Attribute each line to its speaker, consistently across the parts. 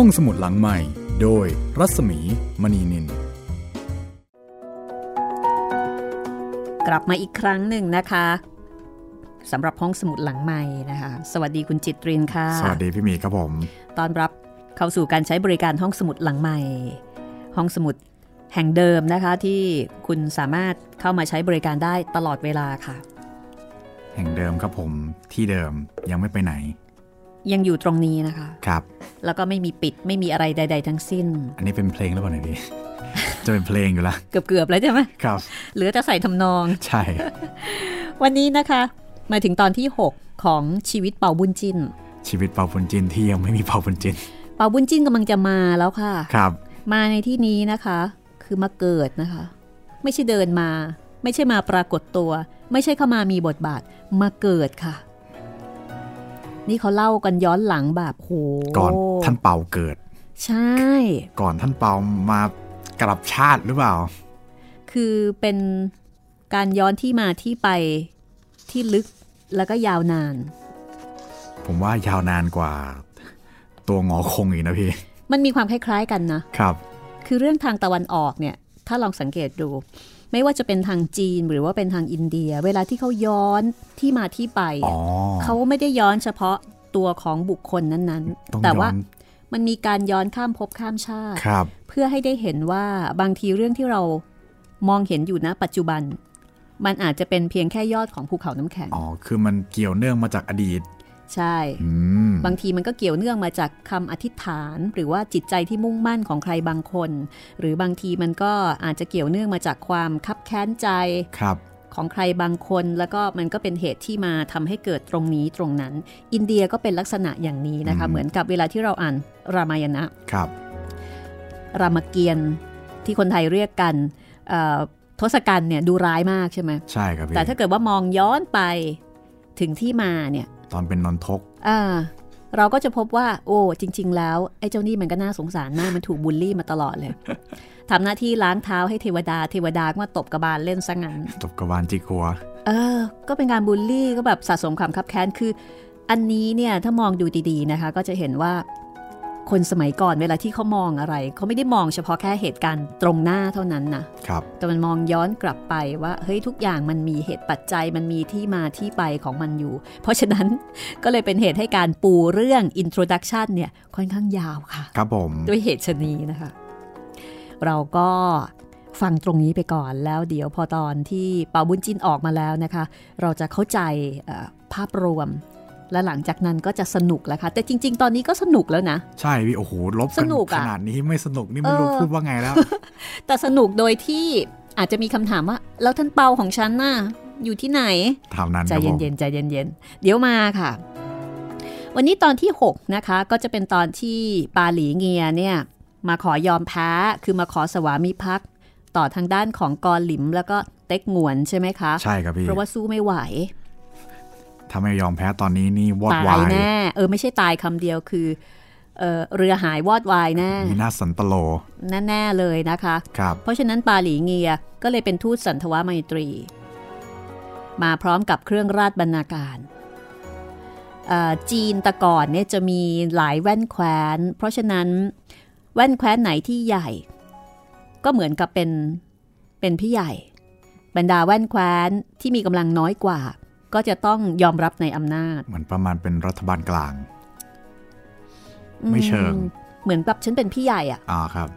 Speaker 1: ห้องสมุดหลังใหม่ โดยรัศมีมณีนิน
Speaker 2: กลับมาอีกครั้งหนึ่งนะคะสำหรับห้องสมุดหลังใหม่นะคะ สวัสดีคุณจิตรินค่ะ
Speaker 1: สวัสดีพี่หมีครับผม
Speaker 2: ตอนรับเข้าสู่การใช้บริการห้องสมุดหลังใหม่ ห้องสมุดแห่งเดิมนะคะที่คุณสามารถเข้ามาใช้บริการได้ตลอดเวลาค่ะ
Speaker 1: แห่งเดิมครับผมที่เดิมยังไม่ไปไหน
Speaker 2: ยังอยู่ตรงนี้นะคะ
Speaker 1: ครับ
Speaker 2: แล้วก็ไม่มีปิดไม่มีอะไรใด ๆ ทั้งสิ้น
Speaker 1: อันนี้เป็นเพลงหรือเปล่าเนี่ยพี่ จะเป็นเพลงอยู่ละ
Speaker 2: เกือบๆแล้วใช่ไหม
Speaker 1: ครับ
Speaker 2: เหลือจะใส่ทำนอง
Speaker 1: ใช่
Speaker 2: วันนี้นะคะ มาถึงตอนที่ 6 ของชีวิตเป่าบุญจิน
Speaker 1: ชีวิตเป่าบุญจินที่ยังไม่มีเป่าบุญจิน
Speaker 2: เป่าบุญจินกำลังจะมาแล้วค่ะ
Speaker 1: ครับ
Speaker 2: มาในที่นี้นะคะ คือมาเกิดนะคะ ไม่ใช่เดินมา ไม่ใช่มาปรากฏตัว ไม่ใช่เข้ามามีบทบาท มาเกิดค่ะ นี่เขาเล่ากันย้อนหลังแบบโห
Speaker 1: ก่อนท่านเป่าเกิด
Speaker 2: ใช่
Speaker 1: ก่อนท่านเป่ามากลับชาติหรือเปล่า
Speaker 2: คือเป็นการย้อนที่มาที่ไปที่ลึกแล้วก็ยาวนาน
Speaker 1: ผมว่ายาวนานกว่า ตัวงอคงอีกนะพี่
Speaker 2: มันมีความคล้ายๆกันนะ
Speaker 1: ครับ
Speaker 2: คือเรื่องทางตะวันออกเนี่ย ถ้าลองสังเกตดู ไม่ว่าจะเป็นทางจีนหรือว่าเป็นทางอินเดีย เวลาที่เขาย้อนที่มาที่ไป
Speaker 1: อ๋อ
Speaker 2: เขาไม่ได้ย้อนเฉพาะตัวของบุคคลนั้น
Speaker 1: ต้อง
Speaker 2: ๆแต่
Speaker 1: ย้
Speaker 2: ว่า
Speaker 1: อน
Speaker 2: มันมีการย้อนข้ามภพข้ามชาติ
Speaker 1: ครับ
Speaker 2: เพื่อให้ได้เห็นว่าบางทีเรื่องที่เรามองเห็นอยู่ณปัจจุบัน มันอาจจะเป็นเพียงแค่ยอดของภูเขาน้ำแข็ง
Speaker 1: อ๋อ คือมันเกี่ยวเนื่องมาจากอดีต
Speaker 2: ใช่
Speaker 1: อืม
Speaker 2: บางทีมันก็เกี่ยวเนื่องมาจากคำอธิษฐาน หรือว่าจิตใจที่มุ่งมั่นของใครบางคน หรือบางทีมันก็อาจจะเกี่ยวเนื่องมาจากความคับแค้นใจ
Speaker 1: ครับ
Speaker 2: ของใครบางคนแล้วก็มันก็เป็นเหตุที่มาทำให้เกิดตรงนี้ตรงนั้น อินเดียก็เป็นลักษณะอย่างนี้นะคะ
Speaker 1: อืม
Speaker 2: เหมือนกับเวลาที่เราอ่านรามายณะ
Speaker 1: ครับ
Speaker 2: รามเกียรติ์ที่คนไทยเรียกกันเอ่อทศกัณฐ์เนี่ยดูร้ายมากใช่ไหม
Speaker 1: ใช่ครับพี่
Speaker 2: แต่ถ้าเกิดว่ามองย้อนไปถึงที่มาเนี่ย
Speaker 1: ต อนเป็นนนทก
Speaker 2: อ่าเราก็จะพบว่า โอ้ จริง ๆ แล้ว ไอ้เจ้านี่มันก็น่าสงสารมากมันถูกบูลลี่มาตลอดเลยทำหน้าที่ล้างเท้าให้เทวดาเทวดาก็มาตบกระบาลเล่นซะงั้น
Speaker 1: ตบกระบาลจิกัว
Speaker 2: เออ ก็เป็นการบูลลี่ก็แบบสะสมความคับแค้นคือ อันนี้เนี่ยถ้ามองดูดีๆนะคะ ก็จะเห็นว่า คนสมัยก่อนเวลาที่เขามองอะไร เขาไม่ได้มองเฉพาะแค่เหตุการณ์ตรงหน้าเท่านั้นนะ
Speaker 1: ครับ
Speaker 2: แต่มันมองย้อนกลับไปว่าเฮ้ยทุกอย่างมันมีเหตุปัจจัยมันมีที่มาที่ไปของมันอยู่ เพราะฉะนั้นก็เลยเป็นเหตุให้การปูเรื่อง introduction เนี่ยค่อนข้างยาวค่ะ
Speaker 1: ครับผม
Speaker 2: ด้วยเหตุชนีนะคะ เราก็ฟังตรงนี้ไปก่อนแล้วเดี๋ยวพอตอนที่เปาบุญจินออกมาแล้วนะคะ เราจะเข้าใจเอ่อภาพรวม และหลังจากนั้นก็จะสนุกแล้วค่ะ แต่จริง ๆ ตอนนี้ก็สนุกแล้วนะ
Speaker 1: ใช่พี่โอ้โหลบ
Speaker 2: ส
Speaker 1: กัน
Speaker 2: นุกอะ
Speaker 1: ขนาดนี้ไม่สนุกนี่ไม่รู้
Speaker 2: เออ
Speaker 1: พูดว่าไงแล้ว
Speaker 2: แต่สนุกโดยที่อาจจะมีคำถามว่า แล้วท่านเปาของฉันน่ะอยู่ที่ไหน
Speaker 1: ถามนั้น
Speaker 2: ใจ
Speaker 1: ครับผม
Speaker 2: เย็นๆใจเย็นๆเดี๋ยวมาค่ะ วันนี้ตอนที่ 6 นะคะ ก็จะเป็นตอนที่ปาหลีเงียเนี่ยมาขอยอมแพ้คือมาขอสวามิภักดิ์ต่อทางด้านของกอหลิมแล้วก็เต็กหงวนใช่ไหมคะ
Speaker 1: ใช่ครับพี่
Speaker 2: เพราะว่าสู้ไม่ไหว
Speaker 1: ถ้าไม่ยอมแพ้ตอนนี้นี่วอด
Speaker 2: ตายวา
Speaker 1: ย
Speaker 2: แน่เออไม่ใช่ตายคำเดียวคือเออเรือหายวอดวายแน่
Speaker 1: มีหน้าสันตโล
Speaker 2: แน่ๆเลยนะคะ
Speaker 1: ครับ
Speaker 2: เพราะฉะนั้นปาหลีเงียก็เลยเป็นทูตสันทวไมตรี มาพร้อมกับเครื่องราชบรรณาการเอ่อจีนแตะก่อนเนี่ยจะมีหลายแว่นแคว้น เพราะฉะนั้นแว่นแคว้นไหนที่ใหญ่ ก็เหมือนกับเป็นเป็นพี่ใหญ่ บรรดาแว่นแคว้นที่มีกำลังน้อยกว่า ก็จะต้องยอมรับในอำนาจ
Speaker 1: เหมือนประมาณเป็นรัฐบาลกลาง ไม่เชิง
Speaker 2: อืมเหมือนแบบฉันเป็นพี่ใหญ่อะ
Speaker 1: อ่าครับ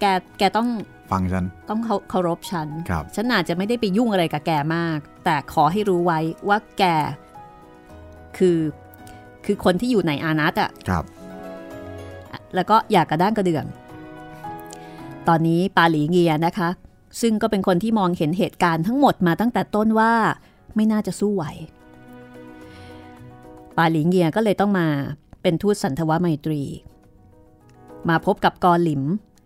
Speaker 2: แกแกต้อง
Speaker 1: ฟังฉัน
Speaker 2: ต้องเคาเคารพฉัน
Speaker 1: ครับ
Speaker 2: ฉันอาจจะไม่ได้ไปยุ่งอะไรกับแกมาก แต่ขอให้รู้ไว้ว่าแก คือ คือคนที่อยู่ในอานัตอะ
Speaker 1: ครับ
Speaker 2: แล้วก็อยากกระด้างกระเดื่อง ตอนนี้ปาหลีเงียนะคะ ซึ่งก็เป็นคนที่มองเห็นเหตุการณ์ทั้งหมดมาตั้งแต่ต้นว่า ไม่น่าจะสู้ไหวปาหลีเงียก็เลยต้องมาเป็นทูตสันทวไมตรี มาพบกับกอหลิม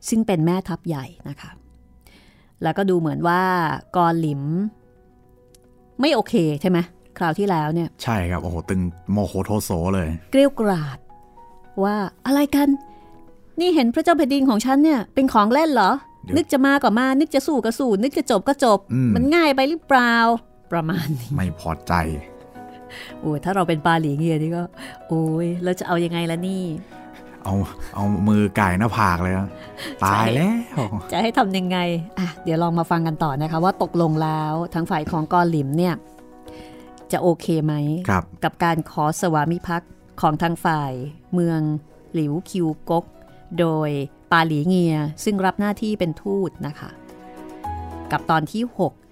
Speaker 2: ซึ่งเป็นแม่ทัพใหญ่นะคะ แล้วก็ดูเหมือนว่ากอหลิม ไม่โอเคใช่ไหมคราวที่แล้วเนี่ย
Speaker 1: ใช่ครับ โอ้โห ตึงโมโหโทโสเลย
Speaker 2: เกลียวกราด ว่าอะไรกัน นี่เห็นพระเจ้าแผ่นดินของฉันเนี่ย เป็นของเล่นเหรอ
Speaker 1: เดี๋ยว
Speaker 2: นึกจะมาก็มา นึกจะสู้ก็สู้ นึกจะจบก็จบ
Speaker 1: อืม
Speaker 2: มันง่ายไปหรือเปล่า ประมาณนี้
Speaker 1: ไม่พอใจ
Speaker 2: โอ้ยถ้าเราเป็นปาหลีเงียนี่ก็ โอ้ยเราจะเอายังไงล่ะนี่
Speaker 1: เอเอาเอามือไก่หน้าผากเลยนะตายแล้ว
Speaker 2: จะให้ทำยังไงอะเดี๋ยวลองมาฟังกันต่อนะคะ ว่าตกลงแล้วทางฝ่ายของกอหลิมเนี่ย จะโอเคไหม
Speaker 1: ครับ
Speaker 2: กับการขอสวามิภักดิ์ของทางฝ่ายเมืองหลิวคิวกก โดยปาหลีเงียซึ่งรับหน้าที่เป็นทูตนะคะ กับตอนที่ 6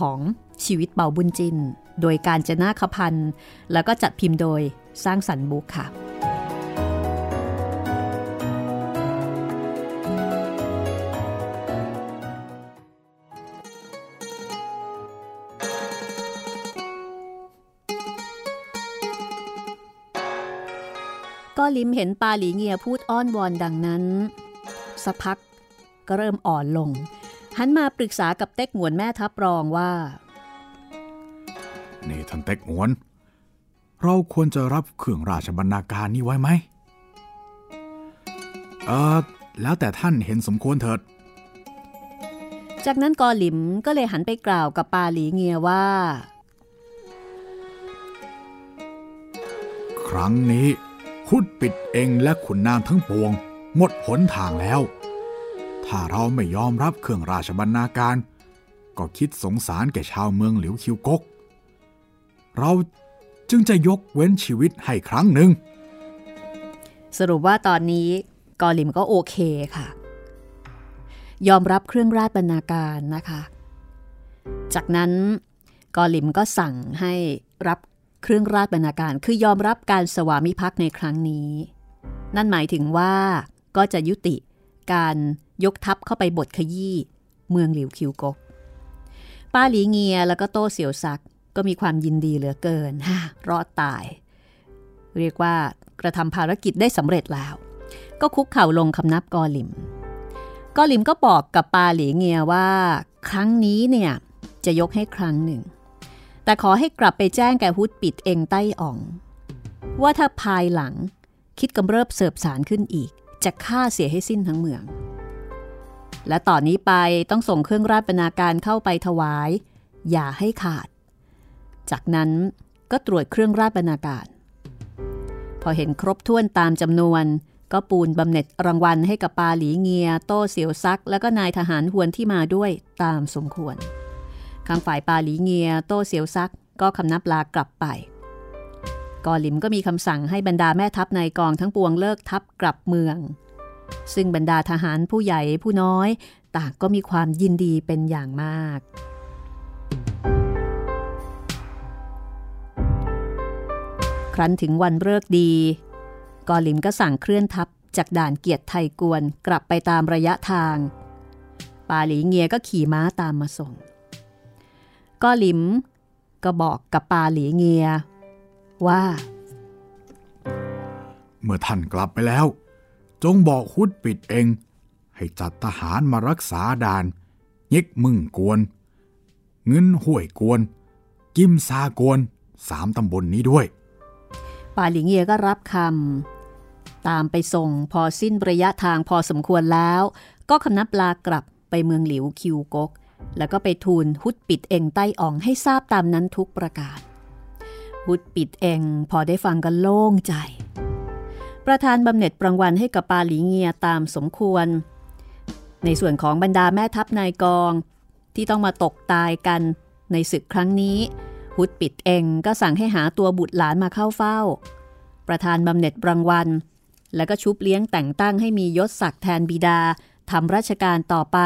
Speaker 2: ของชีวิตเบาบุญจิน โดยการจนาคพันธ์แล้วก็จัดพิมพ์โดยสร้างสรรค์บุ๊กค่ะก็ลิมเห็นปาหลีเงียพูดอ้อนวอนดังนั้น สักพักก็เริ่มอ่อนลง หันมาปรึกษากับเต็กหงวนแม่ทัพรองว่า
Speaker 1: นี่ท่านเต็กหวน เราควรจะรับเครื่องราชบรรณาการนี้ไว้ไหม เออแล้วแต่ท่านเห็นสมควรเถิด
Speaker 2: จากนั้นกอหลิมก็เลยหันไปกล่าวกับปาหลีเงียว่า
Speaker 1: ครั้งนี้ฮุดปิดเองและขุนนางทั้งปวง หมดหนทางแล้ว ถ้าเราไม่ยอมรับเครื่องราชบรรณาการ ก็คิดสงสารแก่ชาวเมืองหลิวคิวกก เราจึงจะยกเว้นชีวิตให้ครั้งหนึ่ง
Speaker 2: สรุปว่าตอนนี้กอลิมก็โอเคค่ะ ยอมรับเครื่องราชบรรณาการนะคะ จากนั้นกอลิมก็สั่งให้รับเครื่องราชบรรณาการ คือยอมรับการสวามิภักดิ์ในครั้งนี้ นั่นหมายถึงว่าก็จะยุติการ ยกทัพเข้าไปบทขยี้เมืองหลิวคิวกก ป้าหลีเงียแล้วก็โต้เสี่ยวซักก็มีความยินดีเหลือเกินฮ่ารอดตาย เรียกว่ากระทำภารกิจได้สำเร็จแล้ว ก็คุกเข่าลงคำนับกอหลิม กอหลิมก็บอกกับปาหลีเงียว่า ครั้งนี้เนี่ยจะยกให้ครั้งหนึ่ง แต่ขอให้กลับไปแจ้งแก่ฮุดปิดเองใต้อ่อง ว่าถ้าภายหลังคิดกำเริบเสบสารขึ้นอีก จะฆ่าเสียให้สิ้นทั้งเมือง และต่อนนี้ไปต้องส่งเครื่องราชบรรณาการเข้าไปถวาย อย่าให้ขาด จากนั้นก็ตรวจเครื่องราชบรรณาการ พอเห็นครบถ้วนตามจำนวน ก็ปูนบำเหน็จรางวัลให้กับปาหลีเงีย โต้เสียวซัก แล้วก็นายทหารหวนที่มาด้วยตามสมควรข้างฝ่ายปาหลีเงีย โต้เสียวซัก ก็คำนับลากลับไปกอหลิมก็มีคำสั่งให้บรรดาแม่ทัพในกองทั้งปวงเลิกทัพกลับเมือง ซึ่งบรรดาทหารผู้ใหญ่ผู้น้อย ต่างก็มีความยินดีเป็นอย่างมาก ครั้นถึงวันเลิกดี กอลิมก็สั่งเคลื่อนทัพจากด่านเกียรติไทยกวนกลับไปตามระยะทาง ปาหลีเงียก็ขี่ม้าตามมาส่ง กอลิมก็บอกกับปาหลีเงียว่า
Speaker 1: เมื่อท่านกลับไปแล้ว จงบอกฮุดปิดเอง ให้จัดทหารมารักษาด่านยิกมึงกวน เงินห้วยกวน กิมซากวนสามตำบลนนี้ด้วย
Speaker 2: ปาหลิงเยก็รับคำตามไปส่งพอสิ้นระยะทางพอสมควรแล้ว ก็คำนับลากลับไปเมืองหลิวคิวกก แล้วก็ไปทูลฮุดปิดเองใต้อ่องให้ทราบตามนั้นทุกประการฮุดปิดเองพอได้ฟังก็โล่งใจ ประธานบำเหน็จรางวัลให้กับปาหลีเงียตามสมควร ในส่วนของบรรดาแม่ทัพนายกอง ที่ต้องมาตกตายกันในศึกครั้งนี้ฮุดปิดเองก็สั่งให้หาตัวบุตรหลานมาเข้าเฝ้า ประธานบำเหน็จรางวัล แล้วก็ชุบเลี้ยงแต่งตั้งให้มียศศักดิ์แทนบิดาทำราชการต่อไป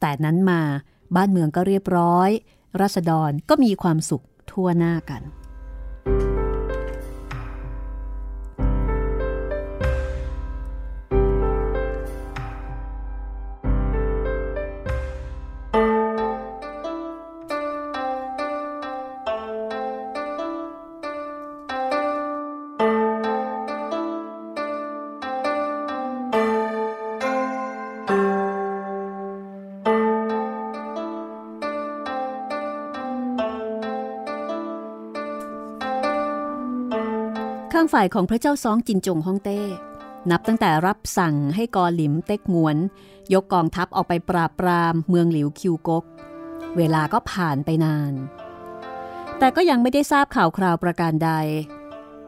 Speaker 2: แต่นั้นมาบ้านเมืองก็เรียบร้อยรัษฎรก็มีความสุขทั่วหน้ากัน ฝ่ายของพระเจ้าซองจินจงฮ่องเต้ นับตั้งแต่รับสั่งให้กอหลิมเต็กงวน ยกกองทัพออกไปปราบปรามเมืองหลิวคิวกก เวลาก็ผ่านไปนาน แต่ก็ยังไม่ได้ทราบข่าวคราวประการใด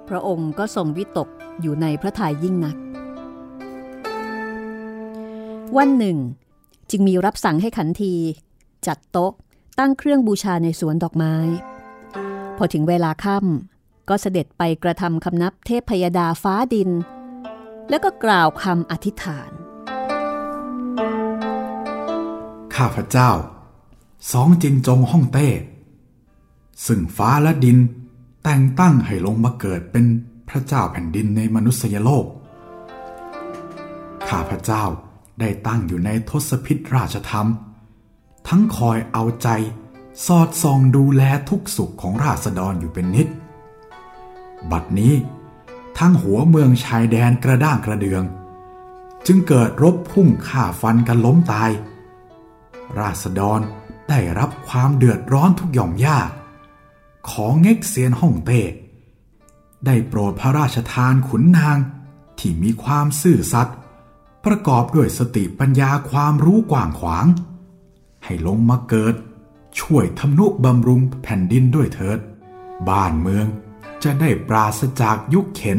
Speaker 2: พระองค์ก็ทรงวิตกอยู่ในพระทัยยิ่งนัก วันหนึ่ง จึงมีรับสั่งให้ขันที จัดโต๊ะตั้งเครื่องบูชาในสวนดอกไม้ พอถึงเวลาค่ำ ก็เสด็จไปกระทำคำนับเทพพยดาฟ้าดิน แล้วก็กล่าวคำอธิษฐาน
Speaker 1: ข้าพเจ้า สองจินจงฮ่องเต้ซึ่งฟ้าและดินแต่งตั้งให้ลงมาเกิดเป็นพระเจ้าแผ่นดินในมนุษยโลก ข้าพเจ้าได้ตั้งอยู่ในทศพิธราชธรรม ทั้งคอยเอาใจสอดส่องดูแลทุกสุขของราษฎรอยู่เป็นนิด บัดนี้ทั้งหัวเมืองชายแดนกระด้างกระเดือง จึงเกิดรบพุ่งฆ่าฟันกันล้มตาย ราษฎรได้รับความเดือดร้อนทุกหย่อมยาก ของเง็กเซียนฮ่องเต้ได้โปรดพระราชทานขุนนางที่มีความซื่อสัตย์ประกอบด้วยสติปัญญาความรู้กว้างขวาง ให้ลงมาเกิด ช่วยทำนุบำรุงแผ่นดินด้วยเถิด บ้านเมือง จะได้ปราศจากยุคเข็น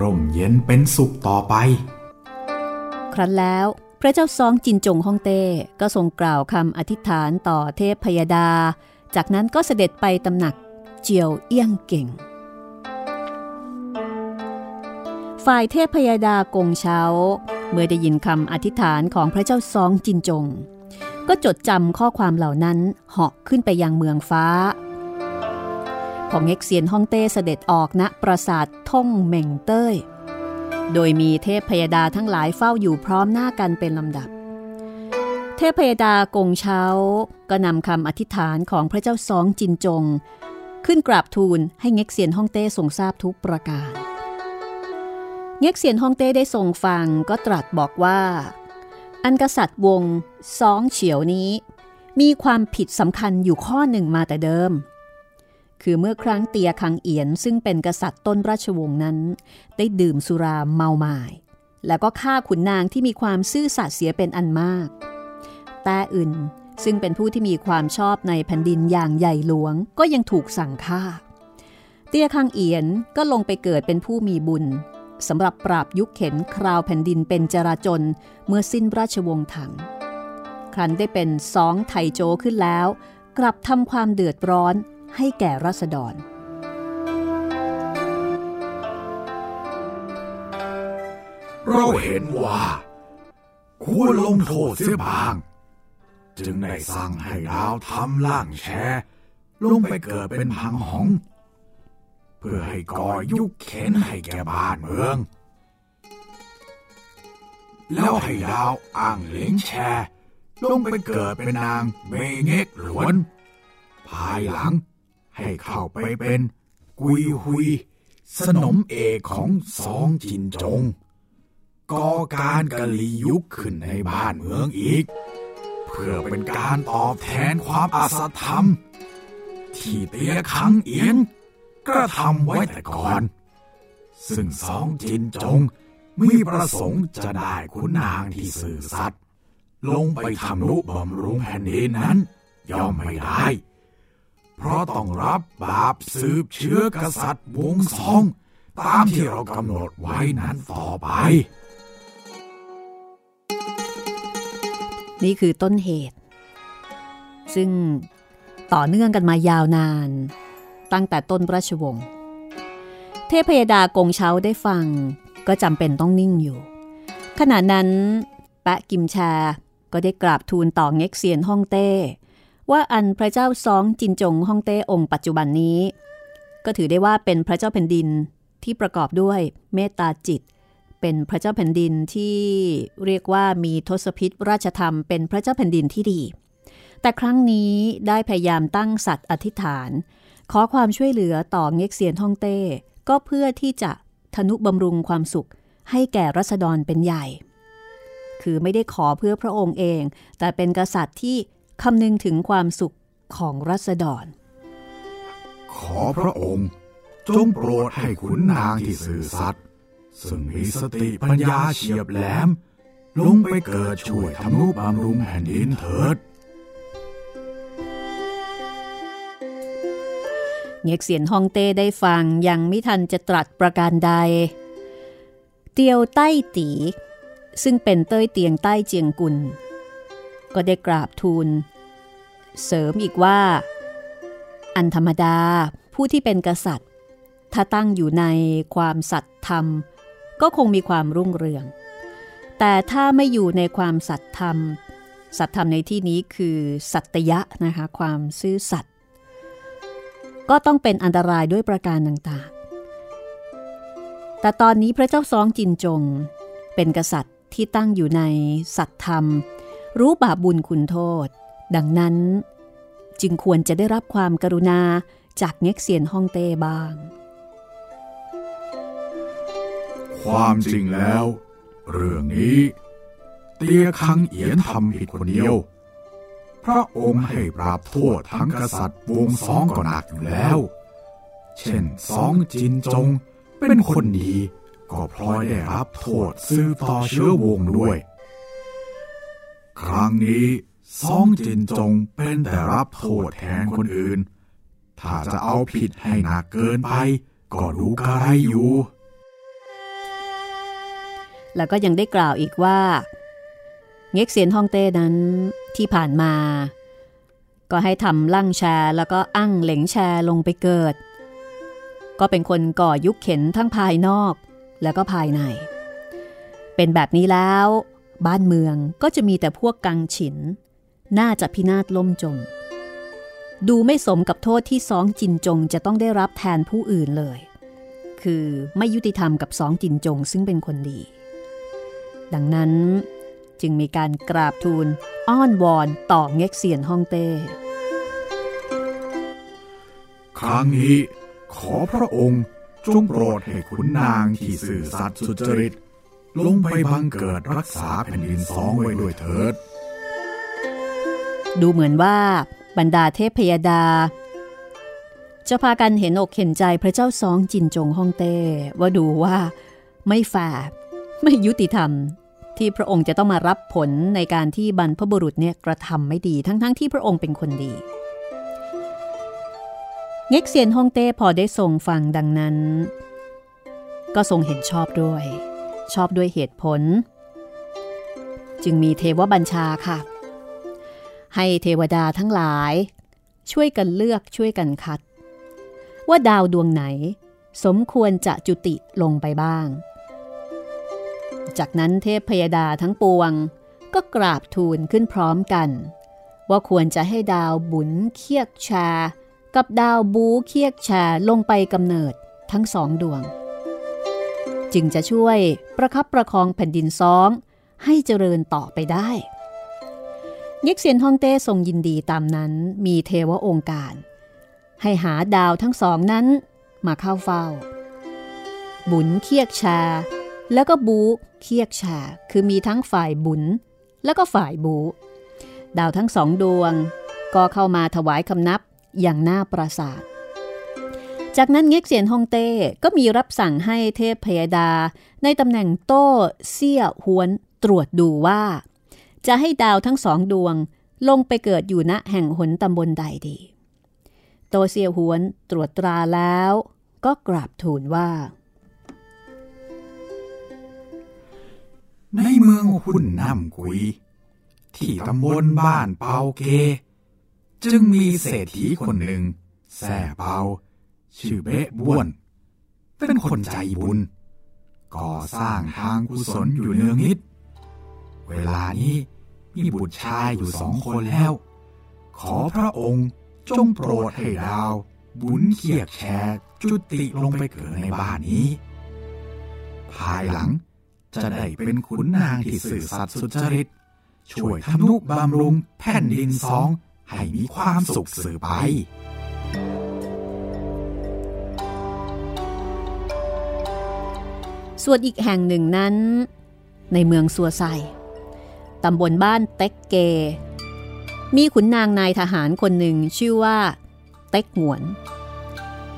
Speaker 1: ร่มเย็นเป็นสุขต่อไป
Speaker 2: ครั้นแล้วพระเจ้าซองจินจงฮ่องเต้ก็ทรงกล่าวคำอธิษฐานต่อเทพพยดา จากนั้นก็เสด็จไปตำหนักเจียวเอี้ยงเก่ง ฝ่ายเทพพยดากงเช้า เมื่อได้ยินคำอธิษฐานของพระเจ้าซองจินจง ก็จดจำข้อความเหล่านั้นเหาะขึ้นไปยังเมืองฟ้า พอเง็กเซียนฮ่องเต้เสด็จออกณปราสาทท่งเหม่งเต้ย โดยมีเทพพยดาทั้งหลายเฝ้าอยู่พร้อมหน้ากันเป็นลำดับ เทพพยดากงเช้าก็นำคำอธิษฐานของพระเจ้าซองจินจง ขึ้นกราบทูลให้เง็กเซียนฮ่องเต้ทรงทราบทุกประการเง็กเซียนฮ่องเต้ได้ทรงฟังก็ตรัสบอกว่า อันกษัตริย์วงซองเฉียวนี้ มีความผิดสำคัญอยู่ข้อหนึ่งมาแต่เดิม คือเมื่อครั้งเตียคังเอียนซึ่งเป็นกษัตริย์ต้นราชวงศ์นั้น ได้ดื่มสุราเมาหมาย แล้วก็ฆ่าขุนนางที่มีความซื่อสัตย์เสียเป็นอันมาก แต่อื่นซึ่งเป็นผู้ที่มีความชอบในแผ่นดินอย่างใหญ่หลวงก็ยังถูกสั่งฆ่า เตียคังเอียนก็ลงไปเกิดเป็นผู้มีบุญสำหรับปราบยุคเข็นคราวแผ่นดินเป็นจราจนเมื่อสิ้นราชวงศ์ถัง ครั้นได้เป็นสองไทโจขึ้นแล้ว กลับทำความเดือดร้อน ให้แก่รัษฎร
Speaker 1: เราเห็นว่า ควรลงโทษเสียบาง จึงได้สั่งให้ดาวทำล่างแชลงไปเกิดเป็นพังหอง เพื่อให้ก่อยุคเข็นให้แก่บ้านเมือง แล้วให้ดาวอ่างเหลียงแชลงไปเกิดเป็นนางเมเงกหลวน ภายหลัง ให้เข้าไปเป็นกุยหุย สนมเอกของสองจินจงก่อการกะลียุคขึ้นในบ้านเมืองอีก เพื่อเป็นการตอบแทนความอาสธรรม ที่เตียขังเอียนกระทำไว้แต่ก่อน ซึ่งสองจินจงมีประสงค์จะได้คุณนางที่สื่อสัตย์ลงไปทำนุบำรุงแผ่นดินนั้นย่อมไม่ได้ เพราะต้องรับบาปสืบเชื้อกษัตริย์วงซอง ตามที่เรากำหนดไว้นั้นต่อไป
Speaker 2: นี่คือต้นเหตุ ซึ่งต่อเนื่องกันมายาวนาน ตั้งแต่ต้นราชวงศ์เทพยดากงเช้าได้ฟัง ก็จำเป็นต้องนิ่งอยู่ ขณะนั้น แปะกิมชาก็ได้กราบทูลต่อเง็กเซียนฮ่องเต้ ว่าอันพระเจ้าซองจินจงฮ่องเต้องค์ปัจจุบันนี้ ก็ถือได้ว่าเป็นพระเจ้าแผ่นดินที่ประกอบด้วยเมตตาจิต เป็นพระเจ้าแผ่นดินที่เรียกว่ามีทศพิธราชธรรมเป็นพระเจ้าแผ่นดินที่ดี แต่ครั้งนี้ได้พยายามตั้งสัตว์อธิษฐาน ขอความช่วยเหลือต่อเง็กเซียนฮ่องเต้ก็เพื่อที่จะทนุบำรุงความสุขให้แก่รัษฎรเป็นใหญ่ คือไม่ได้ขอเพื่อพระองค์เอง แต่เป็นกษัตริย์ที่ คำนึงถึงความสุขของรัษฎร
Speaker 1: ขอพระองค์จงโปรดให้ขุนนางที่สื่อสัตย์ซึ่งมีสติปัญญาเฉียบแหลม ลงไปเกิดช่วยทำนุบำรุงแผ่นดินเถิด
Speaker 2: เง็กเสียนฮ่องเต้ได้ฟังยังไม่ทันจะตรัสประการใด เตียวใต้ตี ซึ่งเป็นเต้ยเตียงใต้เจียงกุล ก็ได้กราบทูล เสริมอีกว่า อันธรรมดาผู้ที่เป็นกษัตริย์ ถ้าตั้งอยู่ในความสัตย์ธรรม ก็คงมีความรุ่งเรือง แต่ถ้าไม่อยู่ในความสัตย์ธรรม สัตย์ธรรมในที่นี้คือสัตยะนะคะความซื่อสัตย์ก็ต้องเป็นอันตรายด้วยประการต่างๆ แต่ตอนนี้พระเจ้าซองจินจง เป็นกษัตริย์ที่ตั้งอยู่ในสัตธรรม รู้บาปบุญคุณโทษ ดังนั้น จึงควรจะได้รับความกรุณาจากเง็กเซียนฮ่องเต้บ้าง
Speaker 1: ความจริงแล้ว เรื่องนี้ เตียคังเอียนทำผิดคนเดียว พระองค์ให้ปราบโทษทั้งกษัตริย์วงสองก็หนักอยู่แล้ว เช่นสองจินจงเป็นคนดีก็พลอยได้รับโทษซื้อต่อเชื้อวงด้วย ครั้งนี้สองจินจงเป็นแต่รับโทษแทนคนอื่น ถ้าจะเอาผิดให้หนักเกินไป ก็รู้กะไรอยู่
Speaker 2: แล้วก็ยังได้กล่าวอีกว่า เง็กเซียนฮ่องเต้นั้นที่ผ่านมา ก็ให้ทำลั่งแชร์แล้วก็อั้งเหลงแชร์ลงไปเกิด ก็เป็นคนก่อยุคเข็นทั้งภายนอก แล้วก็ภายใน เป็นแบบนี้แล้ว บ้านเมืองก็จะมีแต่พวกกังฉิน น่าจะพินาศล่มจม ดูไม่สมกับโทษที่สองจินจงจะต้องได้รับแทนผู้อื่นเลย คือไม่ยุติธรรมกับสองจินจงซึ่งเป็นคนดี ดังนั้นจึงมีการกราบทูลอ้อนวอนต่อเง็กเซียนฮ่องเต้
Speaker 1: ครั้งนี้ขอพระองค์จงโปรดให้ขุนนางที่สื่อสัตย์สุจริต ลงไปบังเกิดรักษาแผ่นดินสองไว้ด้วยเถิด
Speaker 2: ดูเหมือนว่าบรรดาเทพพยดา จะพากันเห็นอกเห็นใจพระเจ้าซองจินจงฮ่องเต้ว่าดูว่าไม่แฟร์ไม่ยุติธรรมที่พระองค์จะต้องมารับผลในการที่บรรพบุรุษเนี่ยกระทำไม่ดีทั้งๆทที่พระองค์เป็นคนดี เง็กเซียนฮ่องเต้พอได้ทรงฟังดังนั้น ก็ทรงเห็นชอบด้วย ชอบด้วยเหตุผล จึงมีเทวบัญชาค่ะ ให้เทวดาทั้งหลาย ช่วยกันเลือกช่วยกันคัด ว่าดาวดวงไหน สมควรจะจุติลงไปบ้าง จากนั้นเทพพยดาทั้งปวง ก็กราบทูลขึ้นพร้อมกัน ว่าควรจะให้ดาวบุญเคียกชา กับดาวบูเคียกชาลงไปกำเนิดทั้งสองดวง จึงจะช่วยประคับประคองแผ่นดินซ้องให้เจริญต่อไปได้เย็กเซียนฮ่องเต้ทรงยินดีตามนั้นมีเทวองค์การ ให้หาดาวทั้งสองนั้นมาเข้าเฝ้า บุญเคียกชา แล้วก็บูเคียกชา คือมีทั้งฝ่ายบุญแล้วก็ฝ่ายบู ดาวทั้งสองดวง ก็เข้ามาถวายคำนับอย่างน่าประสาท จากนั้นเง็กเซียนฮองเต้ก็มีรับสั่งให้เทพพยดา ในตำแหน่งโต้เซี่ยหวนตรวจดูว่า จะให้ดาวทั้งสองดวงลงไปเกิดอยู่ณแห่งหนตำบลใดดี โตเซียหวนตรวจตราแล้ว ก็กราบทูลว่า
Speaker 1: ในเมืองหุ่นน้ำกุย ที่ตำบลบ้านเปาเก จึงมีเศรษฐีคนหนึ่งแส่เปา ชื่อเบ๊ะบ้วน เป็นคนใจบุญ ก่อสร้างทางกุศลอยู่เนืองนิด เวลานี้มีบุตรชายอยู่สองคนแล้ว ขอพระองค์จงโปรดให้ดาว บุญเขียกแชร์จุติลงไปเกิดในบ้านนี้ ภายหลังจะได้เป็นขุนนางที่สื่อสัตย์สุจริต ช่วยทำนุบำรุงแผ่นดินสอง ให้มีความสุขสืบไป
Speaker 2: ส่วนอีกแห่งหนึ่งนั้น ในเมืองซัวไซตำบลบ้านเต็กเก มีขุนนางนายทหารคนหนึ่งชื่อว่า เต็กหวน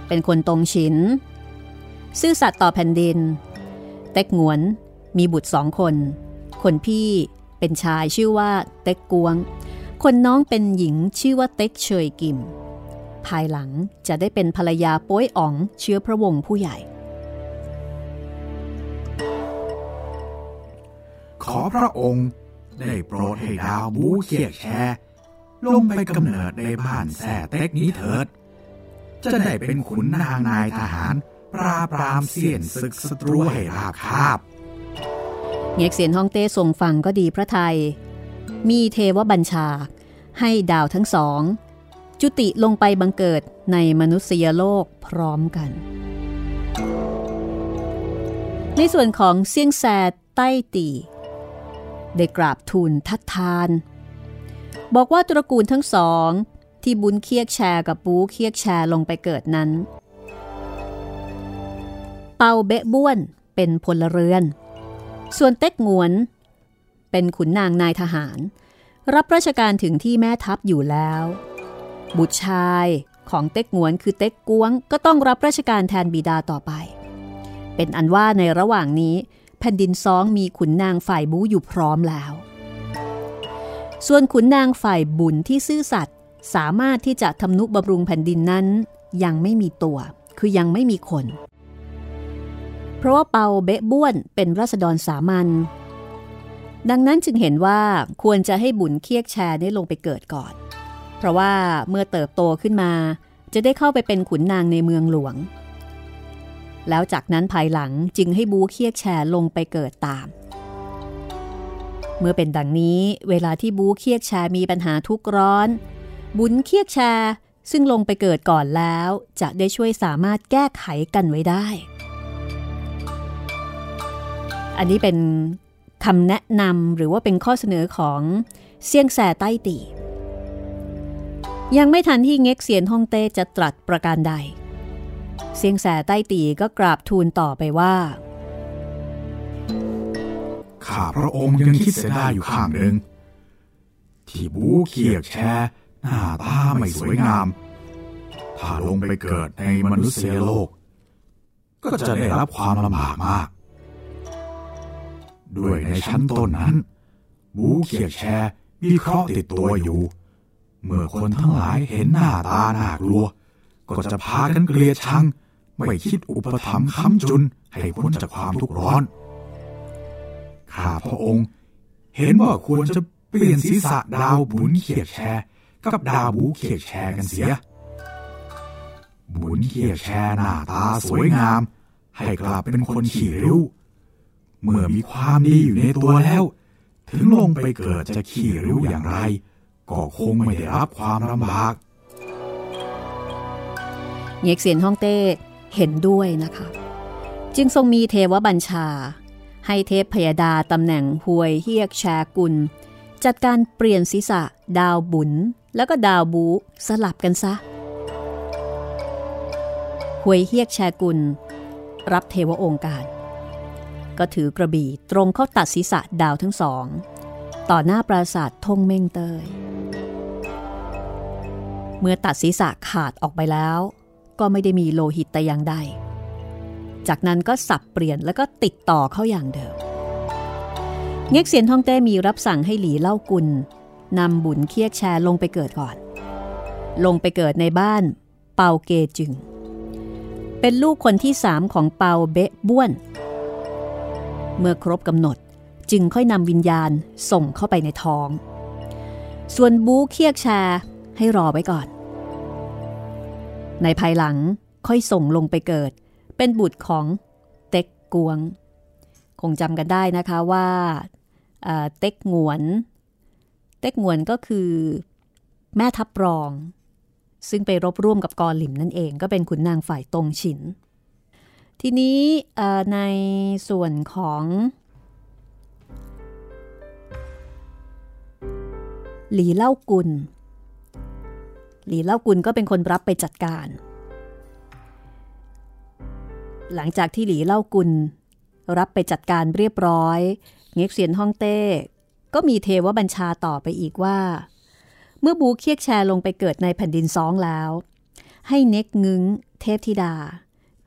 Speaker 2: เป็นคนตรงฉิน ซื่อสัตย์ต่อแผ่นดิน เต็กหวนมีบุตรสองคน คนพี่เป็นชายชื่อว่าเต็กกวง คนน้องเป็นหญิงชื่อว่าเต็กเฉยกิม ภายหลังจะได้เป็นภรรยาป้ยอ๋องเชื้อพระวงศ์ผู้ใหญ่
Speaker 1: ขอพระองค์ ได้โปรดให้ดาวบูเขียกแชลงไปกำเนิดในบ้านแส่เต็กนี้เถิด จะได้เป็นขุนนางนายทหาร ปราบปรามเสียนศึกศัตรูให้ราบคาบ
Speaker 2: เงยกเสียนฮ่องเต้ทรงฟังก็ดีพระไทย มีเทวบัญชา ให้ดาวทั้งสอง จุติลงไปบังเกิดในมนุษยโลกพร้อมกัน ในส่วนของเซียงแซใต้ตี ได้กราบทูลทัดทาน บอกว่าตระกูลทั้งสอง ที่บุญเคียกแชร์กับปูเคียกแชร์ลงไปเกิดนั้น เปาเบะบ้วนเป็นพลเรือน ส่วนเต็กงวน เป็นขุนนางนายทหาร รับราชการถึงที่แม่ทัพอยู่แล้ว บุตรชายของเต็กงวนคือเต็กกวงก็ต้องรับราชการแทนบิดาต่อไป เป็นอันว่าในระหว่างนี้ แผ่นดินซองมีขุนนางฝ่ายบูอยู่พร้อมแล้ว ส่วนขุนนางฝ่ายบุญที่ซื่อสัตย์สามารถที่จะทำนุบำรุงแผ่นดินนั้นยังไม่มีตัว คือยังไม่มีคน เพราะว่าเปาเบะบ้วนเป็นรัษฎรสามัญดังนั้นจึงเห็นว่าควรจะให้บุญเคียกแชร์ได้ลงไปเกิดก่อน เพราะว่าเมื่อเติบโตขึ้นมา จะได้เข้าไปเป็นขุนนางในเมืองหลวง แล้วจากนั้นภายหลังจึงให้บูเคียกแชร์ลงไปเกิดตาม เมื่อเป็นดังนี้เวลาที่บูเคียกแชร์มีปัญหาทุกร้อน บุญเคียกแชร์ซึ่งลงไปเกิดก่อนแล้ว จะได้ช่วยสามารถแก้ไขกันไว้ได้ อันนี้เป็นคำแนะนำหรือว่าเป็นข้อเสนอของเซียงแส่ใต้ตี ยังไม่ทันที่เง็กเซียนฮ่องเต้จะตรัสประการใด เสียงแสใต้ตีก็กราบทูลต่อไปว่า
Speaker 1: ข้าพระองค์ยังคิดเสียได้อยู่ข้างหนึ่ง ที่บูเขียกแชหน้าตาไม่สวยงาม ถ้าลงไปเกิดในมนุษยโลก ก็จะได้รับความลำบากมาก ด้วยในชั้นต้นนั้น บูเขียกแชมีเคราะห์ติดตัวอยู่ เมื่อคนทั้งหลายเห็นหน้าตาน่ากลัว ก็จะพากันเกลียดชัง ไม่คิดอุปถัมภ์ค้ำจุนให้พ้นจากความทุกข์ร้อน ข้าพระองค์ เห็นว่าควรจะเปลี่ยนศีรษะดาวบุญเขียดแชร์กับดาวบูเขียดแชร์กันเสีย บุญเขียดแชร์หน้าตาสวยงาม ให้กลับเป็นคนขี้ริ้ว เมื่อมีความดีอยู่ในตัวแล้ว ถึงลงไปเกิดจะขี้ริ้วอย่างไร ก็คงไม่ได้รับความลำบาก
Speaker 2: เงกเสียนฮ่องเต้เห็นด้วยนะคะ จึงทรงมีเทวบัญชา ให้เทพพยดาตำแหน่งหวยเฮียกแชกุล จัดการเปลี่ยนศีรษะ ดาวบุญแล้วก็ดาวบูสลับกันซะหวยเฮียกแชกุล รับเทวองค์การ ก็ถือกระบี่ตรงเข้าตัดศีรษะดาวทั้งสอง ต่อหน้าปราสาททงเม่งเตยเมื่อตัดศีรษะขาดออกไปแล้ว ก็ไม่ได้มีโลหิตแต่อย่างใด จากนั้นก็สับเปลี่ยนแล้วก็ติดต่อเข้าอย่างเดิม เง็กเซียนท่องเต้มีรับสั่งให้หลีเล่ากุลนำบุญเคียกแชร์ลงไปเกิดก่อน ลงไปเกิดในบ้านเปาเกจึง เป็นลูกคนที่สามของเปาเบะบ้วน เมื่อครบกำหนดจึงค่อยนำวิญญาณส่งเข้าไปในท้อง ส่วนบูเคียกแชร์ให้รอไว้ก่อน ในภายหลังค่อยส่งลงไปเกิด เป็นบุตรของเต็กกวง คงจำกันได้นะคะว่าเต็กงวน เต็กงวนก็คือแม่ทัพรอง ซึ่งไปรบร่วมกับกอหลิมนั่นเองก็เป็นขุนนางฝ่ายตรงฉิน ทีนี้ในส่วนของหลีเล่ากุล หลีเล่ากุลก็เป็นคนรับไปจัดการ หลังจากที่หลีเล่ากุล รับไปจัดการเรียบร้อย เง็กเซียนฮ่องเต้ ก็มีเทวบัญชาต่อไปอีกว่า เมื่อบูเคียกแชร์ลงไปเกิดในแผ่นดินซองแล้ว ให้เน็กงึ้ง เทพธิดา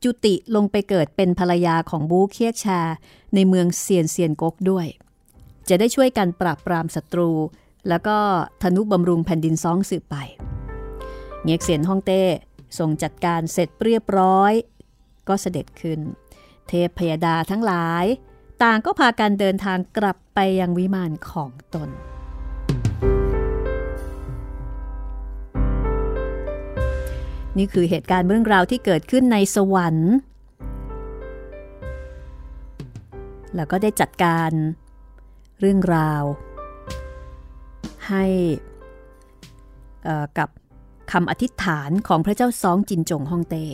Speaker 2: จุติลงไปเกิดเป็นภรรยาของบูเคียกแชร์ในเมืองเซียนเซียนกกด้วย จะได้ช่วยกันปราบปรามศัตรูแล้วก็ธนุบำรุงแผ่นดินซองสืบไป เง็กเซียนฮ่องเต้ทรงจัดการเสร็จเรียบร้อย ก็เสด็จขึ้น เทพพยดาทั้งหลาย ต่างก็พากันเดินทางกลับไปยังวิมานของตน นี่คือเหตุการณ์เรื่องราวที่เกิดขึ้นในสวรรค์ แล้วก็ได้จัดการเรื่องราว ให้กับ คำอธิษฐานของพระเจ้าซองจินจงฮ่องเต้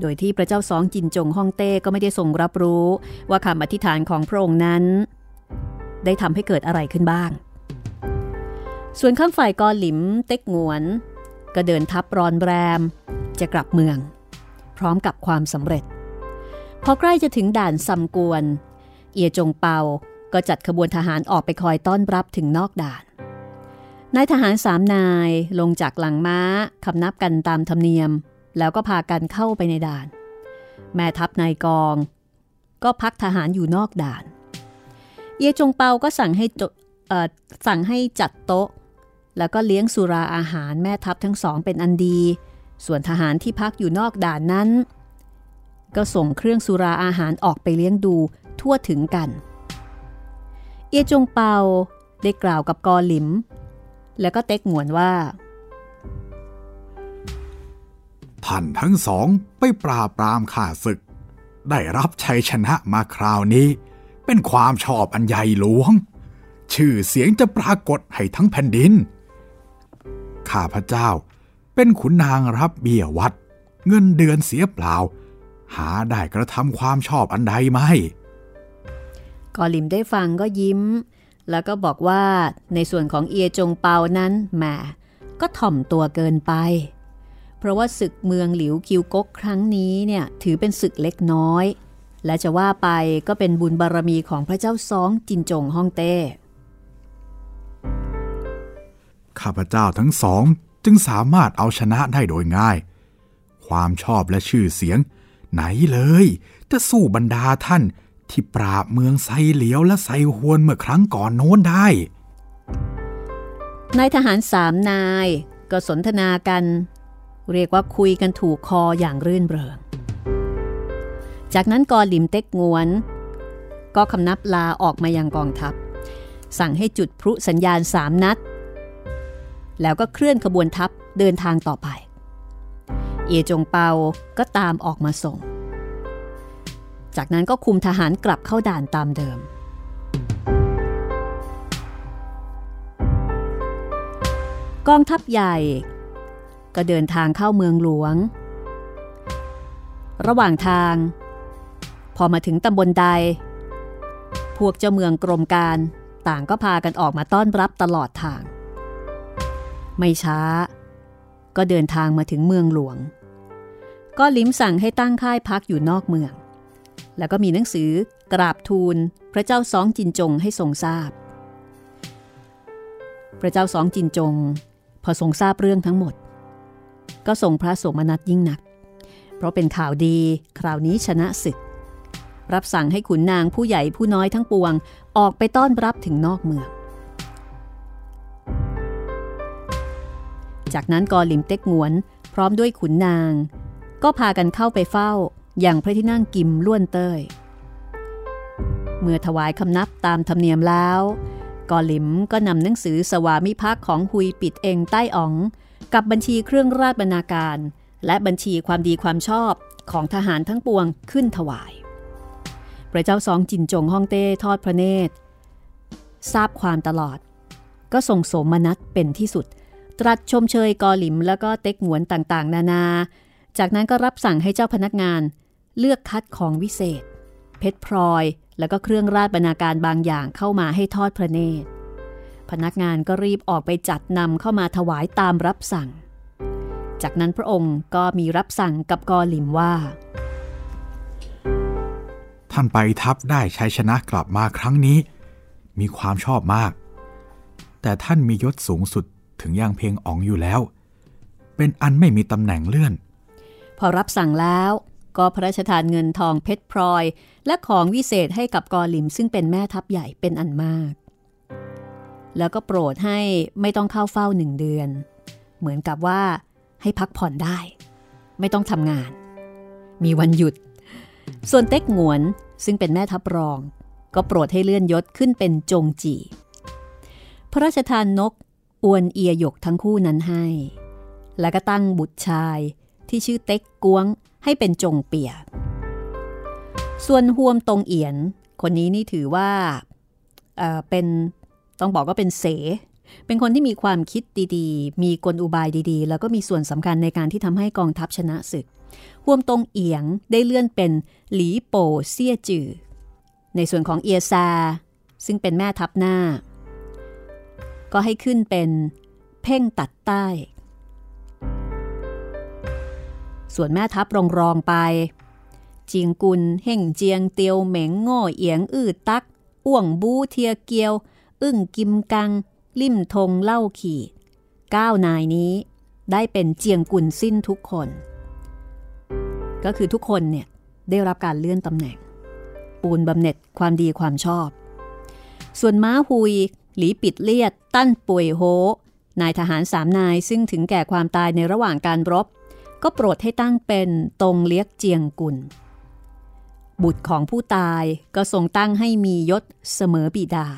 Speaker 2: โดยที่พระเจ้าซองจินจงฮ่องเต้ก็ไม่ได้ทรงรับรู้ว่าคำอธิษฐานของพระองค์นั้น ได้ทำให้เกิดอะไรขึ้นบ้าง ส่วนข้างฝ่ายกอหลิมเต็กงวน ก็เดินทับรอนแรม จะกลับเมือง พร้อมกับความสำเร็จ พอใกล้จะถึงด่านซำกวน เอียจงเปาก็จัดขบวนทหารออกไปคอยต้อนรับถึงนอกด่าน นายทหารสามนายลงจากหลังม้าคำนับกันตามธรรมเนียม แล้วก็พากันเข้าไปในด่าน แม่ทัพนายกอง ก็พักทหารอยู่นอกด่าน เยจงเปาก็สั่งให้สั่งให้จัดโต๊ะ แล้วก็เลี้ยงสุราอาหารแม่ทัพทั้งสองเป็นอันดี ส่วนทหารที่พักอยู่นอกด่านนั้น ก็ส่งเครื่องสุราอาหารออกไปเลี้ยงดูทั่วถึงกันเอจงเปาได้กล่าวกับกอหลิม แล้วก็เต็กหมวนว่า
Speaker 1: ท่านทั้งสองไปปราบปรามข้าศึก ได้รับชัยชนะมาคราวนี้ เป็นความชอบอันใหญ่หลวง ชื่อเสียงจะปรากฏให้ทั้งแผ่นดิน ข้าพระเจ้าเป็นขุนนางรับเบี้ยวัด เงินเดือนเสียเปล่า หาได้กระทำความชอบอันใดไหม
Speaker 2: กอลิมได้ฟังก็ยิ้ม แล้วก็บอกว่าในส่วนของเอียจงเปานั้นแหมก็ถ่อมตัวเกินไป เพราะว่าศึกเมืองหลิวคิวกกครั้งนี้เนี่ยถือเป็นศึกเล็กน้อย และจะว่าไปก็เป็นบุญบารรมีของพระเจ้าซองจินจงฮ่องเต้
Speaker 1: ข้าพเจ้าทั้งสองจึงสามารถเอาชนะได้โดยง่าย ความชอบและชื่อเสียง ไหนเลยจะสู้บรรดาท่าน ที่ปราบเมืองไซเหลียวและไซฮวนเมื่อครั้งก่อนโน้นได้
Speaker 2: นายทหารสามนายก็สนทนากัน เรียกว่าคุยกันถูกคออย่างรื่นเริง จากนั้นกอหลิมเต็กงวน ก็คำนับลาออกมายังกองทัพ สั่งให้จุดพลุสัญญาณสามนัด แล้วก็เคลื่อนขบวนทัพเดินทางต่อไป เอจงเปาก็ตามออกมาส่ง จากนั้นก็คุมทหารกลับเข้าด่านตามเดิม กองทัพใหญ่ ก็เดินทางเข้าเมืองหลวง ระหว่างทาง พอมาถึงตำบลใด พวกเจ้าเมืองกรมการต่างก็พากันออกมาต้อนรับตลอดทาง ไม่ช้า ก็เดินทางมาถึงเมืองหลวง ก็ลิ้มสั่งให้ตั้งค่ายพักอยู่นอกเมือง แล้วก็มีหนังสือกราบทูลพระเจ้าสองจินจงให้ทรงทราบ พระเจ้าสองจินจง พอทรงทราบเรื่องทั้งหมด ก็ทรงพระสมนัตยิ่งหนัก เพราะเป็นข่าวดีคราวนี้ชนะศึก รับสั่งให้ขุนนางผู้ใหญ่ผู้น้อยทั้งปวงออกไปต้อนรับถึงนอกเมือง จากนั้นกอลิมเต็กงวน พร้อมด้วยขุนนาง ก็พากันเข้าไปเฝ้า อย่างพระที่นั่งกิมล้วนเต้ย เมื่อถวายคำนับตามธรรมเนียมแล้วกอลิมก็นำหนังสือสวามิภักดิ์ของหุยปิดเองใต้อ๋อง กับบัญชีเครื่องราชบรรณาการ และบัญชีความดีความชอบของทหารทั้งปวงขึ้นถวาย พระเจ้าสองจินจงฮ่องเต้ทอดพระเนตร ทราบความตลอด ก็ส่งสมนัตเป็นที่สุด ตรัสชมเชยกอหลิมแล้วก็เต็กหวนต่างๆ นานา จากนั้นก็รับสั่งให้เจ้าพนักงาน เลือกคัดของวิเศษ เพชรพลอยแล้วก็เครื่องราชบรรณาการบางอย่างเข้ามาให้ทอดพระเนตร พนักงานก็รีบออกไปจัดนำเข้ามาถวายตามรับสั่ง จากนั้นพระองค์ก็มีรับสั่งกับกอลิมว่า
Speaker 1: ท่านไปทัพได้ชัยชนะกลับมาครั้งนี้ มีความชอบมาก แต่ท่านมียศสูงสุดถึงอย่างเพียงอ๋องอยู่แล้ว เป็นอันไม่มีตำแหน่งเลื่อน
Speaker 2: พอรับสั่งแล้ว ก็พระราชทานเงินทองเพชรพลอย และของวิเศษให้กับกอลิมซึ่งเป็นแม่ทัพใหญ่เป็นอันมาก แล้วก็โปรดให้ไม่ต้องเข้าเฝ้าหนึ่งเดือน เหมือนกับว่าให้พักผ่อนได้ ไม่ต้องทำงาน มีวันหยุด ส่วนเต็กหงวนซึ่งเป็นแม่ทัพรอง ก็โปรดให้เลื่อนยศขึ้นเป็นจงจีพระราชทานนกอวนเอียหยกทั้งคู่นั้นให้ แล้วก็ตั้งบุตรชายที่ชื่อเต็กกวงให้เป็นจงเปีย ส่วนฮวมตรงเอียน คนนี้นี่ถือว่าเเป็นต้องบอกว่าเป็นเส เป็นคนที่มีความคิดดีๆ มีกลอุบายดีๆ แล้วก็มีส่วนสำคัญในการที่ทำให้กองทัพชนะศึกฮวมตรงเอียงได้เลื่อนเป็นหลีโปเซียจือ ในส่วนของเอียซา ซึ่งเป็นแม่ทัพหน้า ก็ให้ขึ้นเป็นเพ่งตัดใต้ ส่วนแม่ทัพรองรองไปเจียงกุลเฮ่งเจียงเตียวเหม็งโง่เอียงอื้อตัก อ้วงบูเทียเกียว อึ้งกิมกัง ลิ่มทงเล่าขี่ก้านายนี้ได้เป็นเจียงกุลสิ้นทุกคน ก็คือทุกคนเนี่ยได้รับการเลื่อนตำแหน่ง ปูนบำเหน็จความดีความชอบ ส่วนม้าหุย หลีปิดเลียด ตั้นป่วยโฮนายทหารสามนายซึ่งถึงแก่ความตายในระหว่างการรบ ก็โปรดให้ตั้งเป็นตรงเลียกเจียงกุล บุตรของผู้ตายก็ทรงตั้งให้มียศเสมอบิดา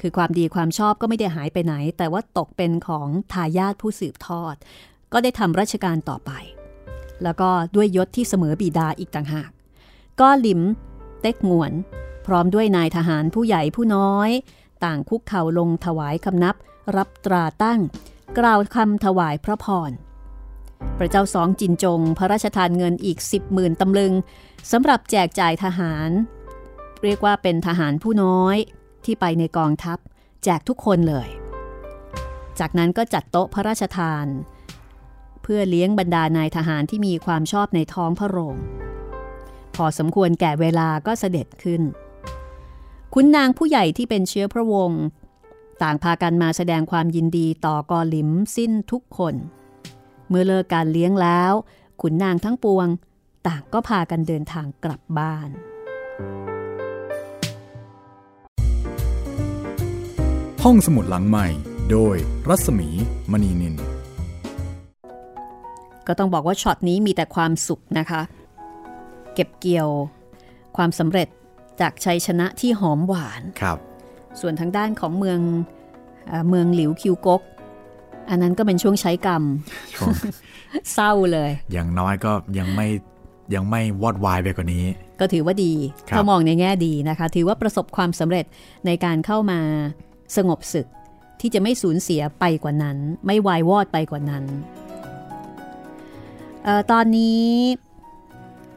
Speaker 2: คือความดีความชอบก็ไม่ได้หายไปไหน แต่ว่าตกเป็นของทายาทผู้สืบทอด ก็ได้ทำราชการต่อไป แล้วก็ด้วยยศที่เสมอบิดาอีกต่างหาก ก็ลิม เต็กงวน พร้อมด้วยนายทหารผู้ใหญ่ผู้น้อย ต่างคุกเข่าลงถวายคำนับ รับตราตั้ง กล่าวคำถวายพระพร พระเจ้าสองจินจง พระราชทานเงินอีกสิบหมื่นตำลึงสำหรับแจกจ่ายทหาร เรียกว่าเป็นทหารผู้น้อยที่ไปในกองทัพ แจกทุกคนเลย จากนั้นก็จัดโต๊ะพระราชทาน เพื่อเลี้ยงบรรดานายทหารที่มีความชอบในท้องพระโรง พอสมควรแก่เวลาก็เสด็จขึ้น คุณนางผู้ใหญ่ที่เป็นเชื้อพระวงศ์ต่างพากันมาแสดงความยินดีต่อกอลิมสิ้นทุกคน เมื่อเลิกการเลี้ยงแล้ว ขุนนางทั้งปวง ต่างก็พากันเดินทางกลับบ้าน
Speaker 1: ห้องสมุดหลังใหม่ โดยรัศมีมณีนิน
Speaker 2: ก็ต้องบอกว่าช็อตนี้มีแต่ความสุขนะคะ เก็บเกี่ยว ความสำเร็จจากชัยชนะที่หอมหวาน
Speaker 1: ครับ
Speaker 2: ส่วนทางด้านของเมืองเมืองหลิวคิวกก อันนั้นก็เป็นช่วงใช้กรรม เศร้าเลย
Speaker 1: อย่างน้อยก็ยังไม่ยังไม่วอดวายไปกว่านี้
Speaker 2: ก็ถือว่าดีถ้ามองในแง่ดีนะคะ ถือว่าประสบความสำเร็จในการเข้ามาสงบศึก ที่จะไม่สูญเสียไปกว่านั้น ไม่วายวอดไปกว่านั้นออตอนนี้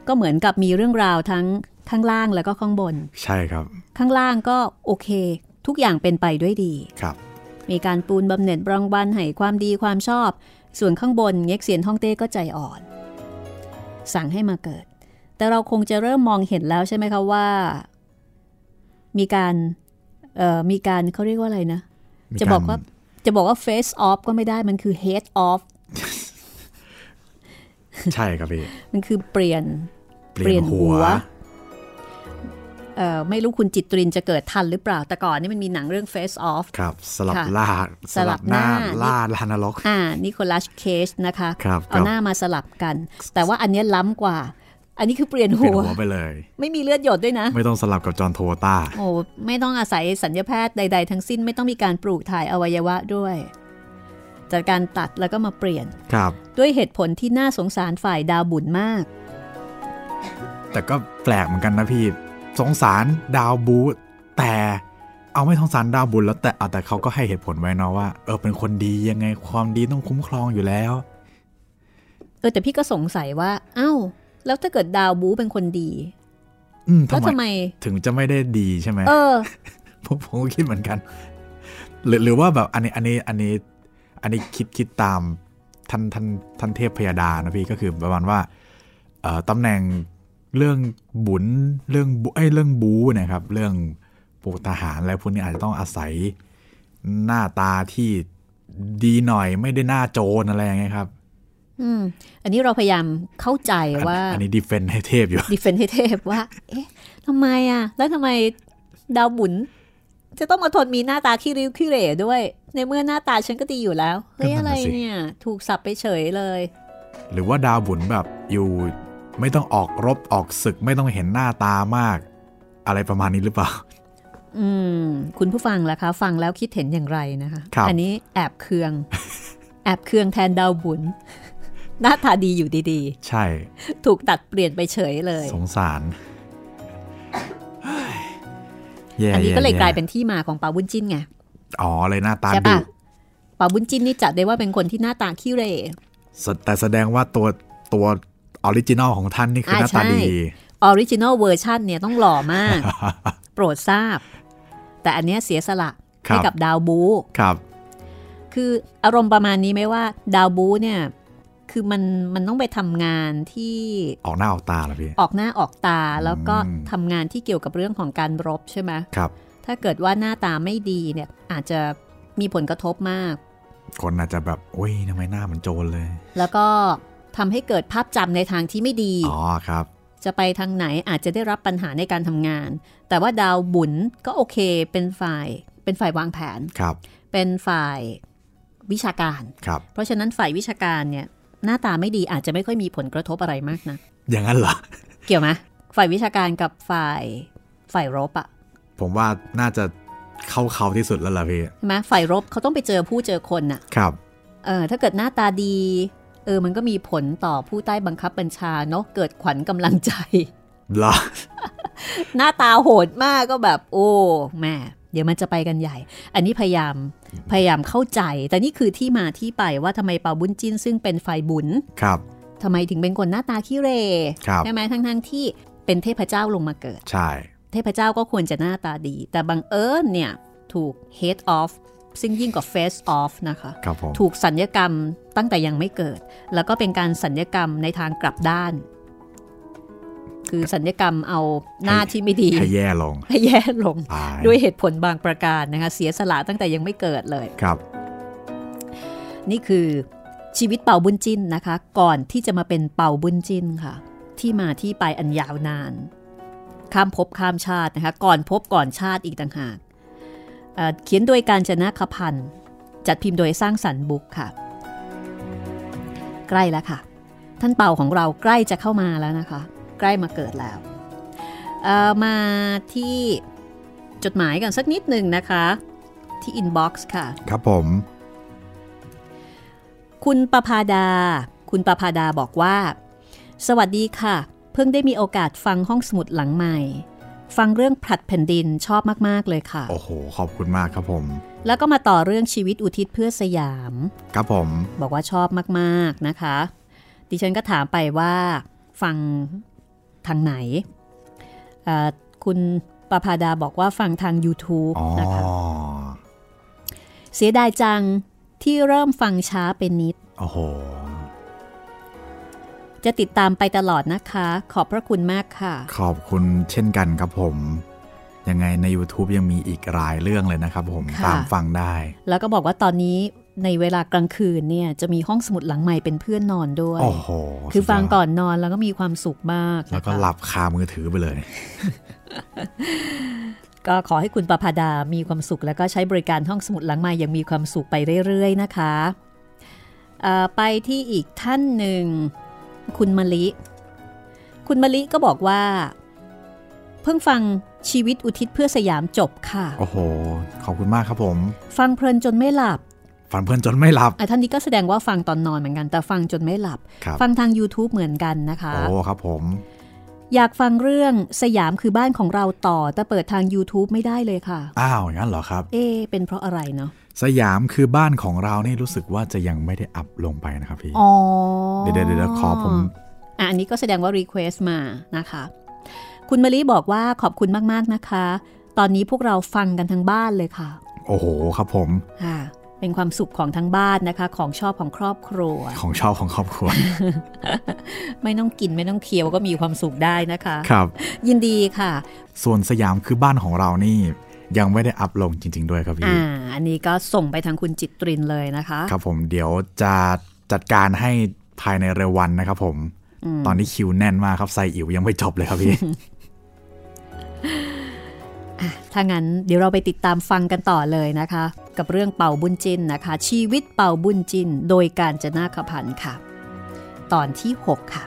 Speaker 2: ก็เหมือนกับมีเรื่องราวทั้งข้างล่างแล้วก็ข้างบน
Speaker 1: ใช่ครับ
Speaker 2: ข้างล่างก็โอเค ทุกอย่างเป็นไปด้วยดี
Speaker 1: ครับ
Speaker 2: มีการปูนบำเหน็จรางวัลให้ความดีความชอบ ส่วนข้างบนเง็กเสียนท่องเต้ก็ใจอ่อน สั่งให้มาเกิด แต่เราคงจะเริ่มมองเห็นแล้วใช่ไหมคะว่า มีการเอ่อมีการเขาเรียกว่าอะไรนะ จะบอกว่าจะบอกว่า face off ก็ไม่ได้มันคือ head off
Speaker 1: ใช่ครับพี่
Speaker 2: มันคือเปลี่ยน
Speaker 1: เปลี่ยนหัว
Speaker 2: เอ่อ ไม่รู้คุณจิตรินจะเกิดทันหรือเปล่า แต่ก่อนนี่มันมีหนังเรื่อง Face Off
Speaker 1: ครับ สลับล่าสลับหน้าล่าลานรก
Speaker 2: อ่านิโคลัสเคชนะคะ
Speaker 1: ครับ
Speaker 2: เอาหน้ามาสลับกัน แต่ว่าอันนี้ล้ำกว่าอันนี้คือเปลี่ยนหัว
Speaker 1: ไปเลย
Speaker 2: ไม่มีเลือดหยดด้วยนะ
Speaker 1: ไม่ต้องสลับกับจอห์นโทต้า
Speaker 2: โอ้ไม่ต้องอาศัยสัญญาแพทย์ใด ๆ ทั้งสิ้นไม่ต้องมีการปลูกถ่ายอวัยวะด้วย จากการตัดแล้วก็มาเปลี่ยน
Speaker 1: ครับ
Speaker 2: ด้วยเหตุผลที่น่าสงสารฝ่ายดาวบุญมาก
Speaker 1: แต่ก็แปลกเหมือนกันนะพี่ สงสารดาวบูแต่เอาไม่สงสารดาวบุญแล้วแต่เอาแต่เขาก็ให้เหตุผลไว้นะว่าเออเป็นคนดียังไงความดีต้องคุ้มครองอยู่แล้ว
Speaker 2: เออแต่พี่ก็สงสัยว่า เอ้า แล้วถ้าเกิดดาวบูเป็นคนดี
Speaker 1: แล้วทำไม ถึงจะไม่ได้ดีใช่ไหม
Speaker 2: เออ
Speaker 1: ผมผมก็คิดเหมือนกัน หรือหรือว่าแบบอันนี้อันนี้อันนี้ อันนี้คิดคิดตามท่านท่านท่านเทพพยาดานะพี่ก็คือประมาณว่าตำแหน่ง เรื่องบุญเรื่องไอ้เรื่องบูนะครับ เรื่องพวกทหารอะไรพวกนี้อาจจะต้องอาศัยหน้าตาที่ดีหน่อยไม่ได้หน้าโจรอะไรอย่างเงี้ยครับ
Speaker 2: อืม อันนี้เราพยายามเข้าใจว่า
Speaker 1: อันนี้ดีเฟนให้เทพอยู่
Speaker 2: ดีเฟนให้เทพว่า เอ๊ะทำไมอะ แล้วทำไมดาวบุญจะต้องมาทนมีหน้าตาขี้ริ้วขี้เหร่ด้วย ในเมื่อหน้าตาฉันก็ดีอยู่แล้ว เฮ้ยอะไรเนี่ย ถูกสับไปเฉยเลย
Speaker 1: หรือว่าดาวบุญแบบอยู่ ไม่ต้องออกรบออกศึกไม่ต้องเห็นหน้าตามาก อะไรประมาณนี้หรือเปล่า
Speaker 2: อืม คุณผู้ฟังล่ะคะ ฟังแล้วคิดเห็นอย่างไรนะคะ
Speaker 1: ครับ
Speaker 2: อันี้แอบเคือง แอบเคืองแทนดาวบุญหน้าตาดีอยู่ดี
Speaker 1: ใช่
Speaker 2: ๆถูกตัดเปลี่ยนไปเฉยเลย
Speaker 1: สงสารแย่
Speaker 2: อันนี้ก็เลย
Speaker 1: แก
Speaker 2: ลายเป็นที่มาของเปาบุญจิ้นไง
Speaker 1: อ๋อเลยหน้าตา
Speaker 2: ใช่
Speaker 1: ดุ
Speaker 2: ปะเปาบุ้นจิ้นนี่จัดได้ว่าเป็นคนที่หน้าตาขี้เหร่
Speaker 1: แสแต่แสดงว่าตัวตัว original ของท่านนี่คือห
Speaker 2: อ่าห
Speaker 1: น้าตา
Speaker 2: ใช่
Speaker 1: ดี
Speaker 2: original version เนี่ยต้องหล่อมาก โปรดทราบ แต่อันเนี้ยเสียสละ
Speaker 1: ครับ
Speaker 2: ให้กับดาวบู๊
Speaker 1: ครับ
Speaker 2: คืออารมณ์ประมาณนี้ไหมว่า ดาวบู๊เนี่ยคือมันมันต้องไปทำงานที่
Speaker 1: ออกหน้าออกตาเหรอพี่
Speaker 2: ออกหน้าออกตาแล้วก็
Speaker 1: อืม
Speaker 2: ทำงานที่เกี่ยวกับเรื่องของการรบใช่ไหม
Speaker 1: ครับ
Speaker 2: ถ้าเกิดว่าหน้าตาไม่ดีเนี่ยอาจจะมีผลกระทบมาก
Speaker 1: คนอาจจะแบบโอ้ยทำไมหน้าเหมันโจรเลย
Speaker 2: แล้วก็ ทำให้เกิดภาพจำในทางที่ไม่ดี
Speaker 1: อ๋อครับ
Speaker 2: จะไปทางไหนอาจจะได้รับปัญหาในการทำงาน แต่ว่าดาวบุญก็โอเคเป็นฝ่ายเป็นฝ่ายวางแผน
Speaker 1: ครับ
Speaker 2: เป็นฝ่ายวิชาการ
Speaker 1: ครับ
Speaker 2: เพราะฉะนั้นฝ่ายวิชาการเนี่ยหน้าตาไม่ดีอาจจะไม่ค่อยมีผลกระทบอะไรมากนะ
Speaker 1: อย่างนั้นเหรอ
Speaker 2: เกี่ยวไหมฝ่ายวิชาการกับฝ่ายฝ่ายรบอะ
Speaker 1: ผมว่าน่าจะเข้าเขาที่สุดแล้วล่ะพี่
Speaker 2: ใช่ไหมฝ่ายรบเขาต้องไปเจอผู้เจอคนน่ะ
Speaker 1: ครับ
Speaker 2: เออถ้าเกิดหน้าตาดี เออมันก็มีผลต่อผู้ใต้บังคับบัญชาเนาะเกิดขวัญกำลังใจ
Speaker 1: เหรอ
Speaker 2: หน้าตาโหดมากก็แบบ โอ้แม่เดี๋ยวมันจะไปกันใหญ่ อันนี้พยายามพยายามเข้าใจ แต่นี่คือที่มาที่ไปว่าทำไมเปาบุญจินซึ่งเป็นฝ่ายบุญ
Speaker 1: ครับ
Speaker 2: ทำไมถึงเป็นคนหน้าตาขี้เหร่
Speaker 1: ครับ
Speaker 2: ใช่ไหมทั้งทั้งๆที่เป็นเทพเจ้าลงมาเกิด
Speaker 1: ใช่
Speaker 2: เทพเจ้าก็ควรจะหน้าตาดี แต่บังเอิญเนี่ยถูก head off ซึ่งยิ่งกว่า face off นะคะ
Speaker 1: ครับผม
Speaker 2: ถูกสัญญกรรมตั้งแต่ยังไม่เกิด แล้วก็เป็นการสัญญกรรมในทางกลับด้าน คือสัญญกรรมเอาหน้าที่ไม่ดี
Speaker 1: ให้แย่ลง
Speaker 2: ให้แย่ลง
Speaker 1: ตาย
Speaker 2: ด้วยเหตุผลบางประการนะคะ เสียสละตั้งแต่ยังไม่เกิดเลย
Speaker 1: ครับ
Speaker 2: นี่คือชีวิตเป่าบุญจินนะคะ ก่อนที่จะมาเป็นเป่าบุญจินค่ะ ที่มาที่ไปอันยาวนาน ข้ามภพข้ามชาตินะคะ ก่อนภพก่อนชาติอีกต่างหาก เอ่อเขียนโดยการจนะคพันธ์จัดพิมพ์โดยสร้างสรรค์บุ๊กค่ะ ใกล้แล้วค่ะ ท่านเป่าของเราใกล้จะเข้ามาแล้วนะคะ ใกล้มาเกิดแล้วเอ่อมาที่จดหมายกันสักนิดหนึ่งนะคะ ที่ inbox ค่ะ
Speaker 1: ครับผม
Speaker 2: คุณประภาดา คุณประภาดาบอกว่า สวัสดีค่ะ เพิ่งได้มีโอกาสฟังห้องสมุดหลังใหม่ ฟังเรื่องผลัดแผ่นดินชอบมาก ๆ เลยค่ะ
Speaker 1: โอ้โห ขอบคุณมากครับผม
Speaker 2: แล้วก็มาต่อเรื่องชีวิตอุทิศเพื่อสยาม
Speaker 1: ครับผม
Speaker 2: บอกว่าชอบมาก ๆ นะคะ ดิฉันก็ถามไปว่า ฟังทางไหนเอ่อคุณประภาดาบอกว่าฟังทาง YouTube
Speaker 1: อ๋อ
Speaker 2: นะคะเสียดายจังที่เริ่มฟังช้าเป็นนิด
Speaker 1: โอ้โห
Speaker 2: จะติดตามไปตลอดนะคะ ขอบพระคุณมากค่ะ
Speaker 1: ขอบคุณเช่นกันครับผมยังไงใน YouTube ยังมีอีกหลายเรื่องเลยนะครับผม
Speaker 2: ค่ะ
Speaker 1: ตามฟังได้
Speaker 2: แล้วก็บอกว่าตอนนี้ในเวลากลางคืนเนี่ยจะมีห้องสมุดหลังใหม่เป็นเพื่อนนอนด้วย
Speaker 1: โอ้โห
Speaker 2: คือฟัง
Speaker 1: สุดยด
Speaker 2: ก่อนนอนแล้วก็มีความสุขมากนะคะ
Speaker 1: แล้วก็หลับคามือถือไปเลย
Speaker 2: ก็ขอให้คุณประภาดามีความสุข แล้วก็ใช้บริการห้องสมุดหลังใหม่ยังมีความสุขไปเรื่อยๆนะคะเอ่อไปที่อีกท่านหนึ่ง คุณมะลิ คุณมะลิก็บอกว่า เพิ่งฟังชีวิตอุทิศเพื่อสยามจบค่ะ
Speaker 1: โอ้โห ขอบคุณมากครับผม
Speaker 2: ฟังเพลินจนไม่หลับ
Speaker 1: ฝันเพื่อนจนไม่หลับ
Speaker 2: อะท่านนี้ก็แสดงว่าฟังตอนนอนเหมือนกัน แต่ฟังจนไม่หลับ
Speaker 1: ครับ
Speaker 2: ฟังทาง YouTube เหมือนกันนะคะ
Speaker 1: โอ้ครับผม
Speaker 2: อยากฟังเรื่องสยามคือบ้านของเราต่อ แต่เปิดทาง YouTube ไม่ได้เลยค่ะ
Speaker 1: อ้าวอย่างนั้นเหรอครับ
Speaker 2: เอ๊ะเป็นเพราะอะไรเนาะ
Speaker 1: สยามคือบ้านของเรานี่รู้สึกว่าจะยังไม่ได้อัพลงไปนะครับพี่
Speaker 2: อ๋อ
Speaker 1: เดี๋ยวเดี๋ยวเดี๋ยวขอผม
Speaker 2: อะอันนี้ก็แสดงว่า Request มานะคะ คุณมะลิบอกว่าขอบคุณมาก ๆ นะคะ ตอนนี้พวกเราฟังกันทั้งบ้านเลยค่ะ
Speaker 1: โอ้โหครับผม
Speaker 2: ค่ะ เป็นความสุขของทั้งบ้านนะคะ ของชอบของครอบครัว
Speaker 1: ของชอบของครอบครัว
Speaker 2: ไม่ต้องกินไม่ต้องเคี้ยวก็มีความสุขได้นะคะ
Speaker 1: ครับ
Speaker 2: ยินดีค่ะ
Speaker 1: ส่วนสยามคือบ้านของเรานี่ยังไม่ได้อัพลงจริง ๆ ด้วยครับพี่
Speaker 2: อ่า อันนี้ก็ส่งไปทางคุณจิตรินเลยนะคะ
Speaker 1: ครับผมเดี๋ยวจะจัดการให้ภายในเร็ววันนะครับผม ตอนนี้คิวแน่นมากครับไซอิ๋วยังไม่จบเลยครับพี่
Speaker 2: ถ้างั้นเดี๋ยวเราไปติดตามฟังกันต่อเลยนะคะ กับเรื่องเป่าบุญจินนะคะ ชีวิตเป่าบุญจิน โดยการจนาขพันธ์ค่ะ ตอนที่ 6 ค่ะ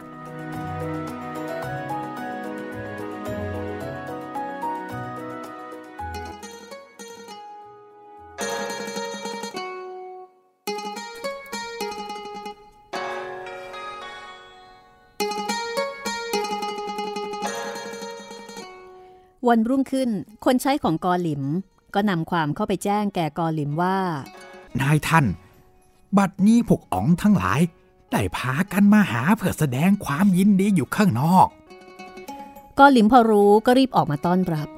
Speaker 2: วันรุ่งขึ้น คนใช้ของกอหลิม ก็นำความเข้าไปแจ้งแก่กอหลิมว่า
Speaker 1: นายท่าน บัดนี้พวกอ๋องทั้งหลาย ได้พากันมาหาเพื่อแสดงความยินดีอยู่ข้างนอก
Speaker 2: กอหลิมพอรู้ก็รีบออกมาต้อนรับ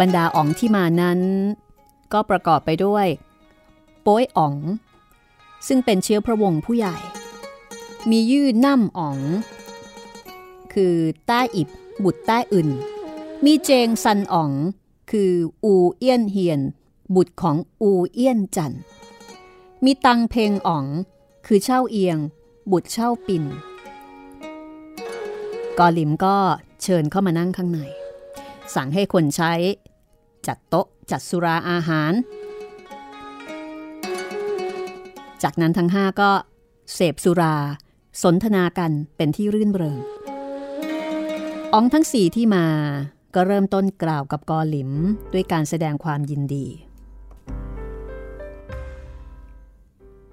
Speaker 2: บรรดาอ๋องที่มานั้น ก็ประกอบไปด้วย โป้ยอ๋อง ซึ่งเป็นเชื้อพระวงศ์ผู้ใหญ่ มียื่นน่ำอ๋อง คือต้าอิบบุตรต้าอื่น มีเจงซันอ๋อง คืออูเอี้ยนเฮียน บุตรของอูเอี้ยนจัน มีตังเพงอ๋อง คือเช่าเอียง บุตรเช่าปินกอลิมก็เชิญเข้ามานั่งข้างใน สั่งให้คนใช้ จัดโต๊ะจัดสุราอาหาร จากนั้นทั้งห้าก็เสพสุรา สนทนากันเป็นที่รื่นเริงอ๋องทั้งสี่ที่มา ก็เริ่มต้นกล่าวกับกอหลิมด้วยการแสดงความยินดี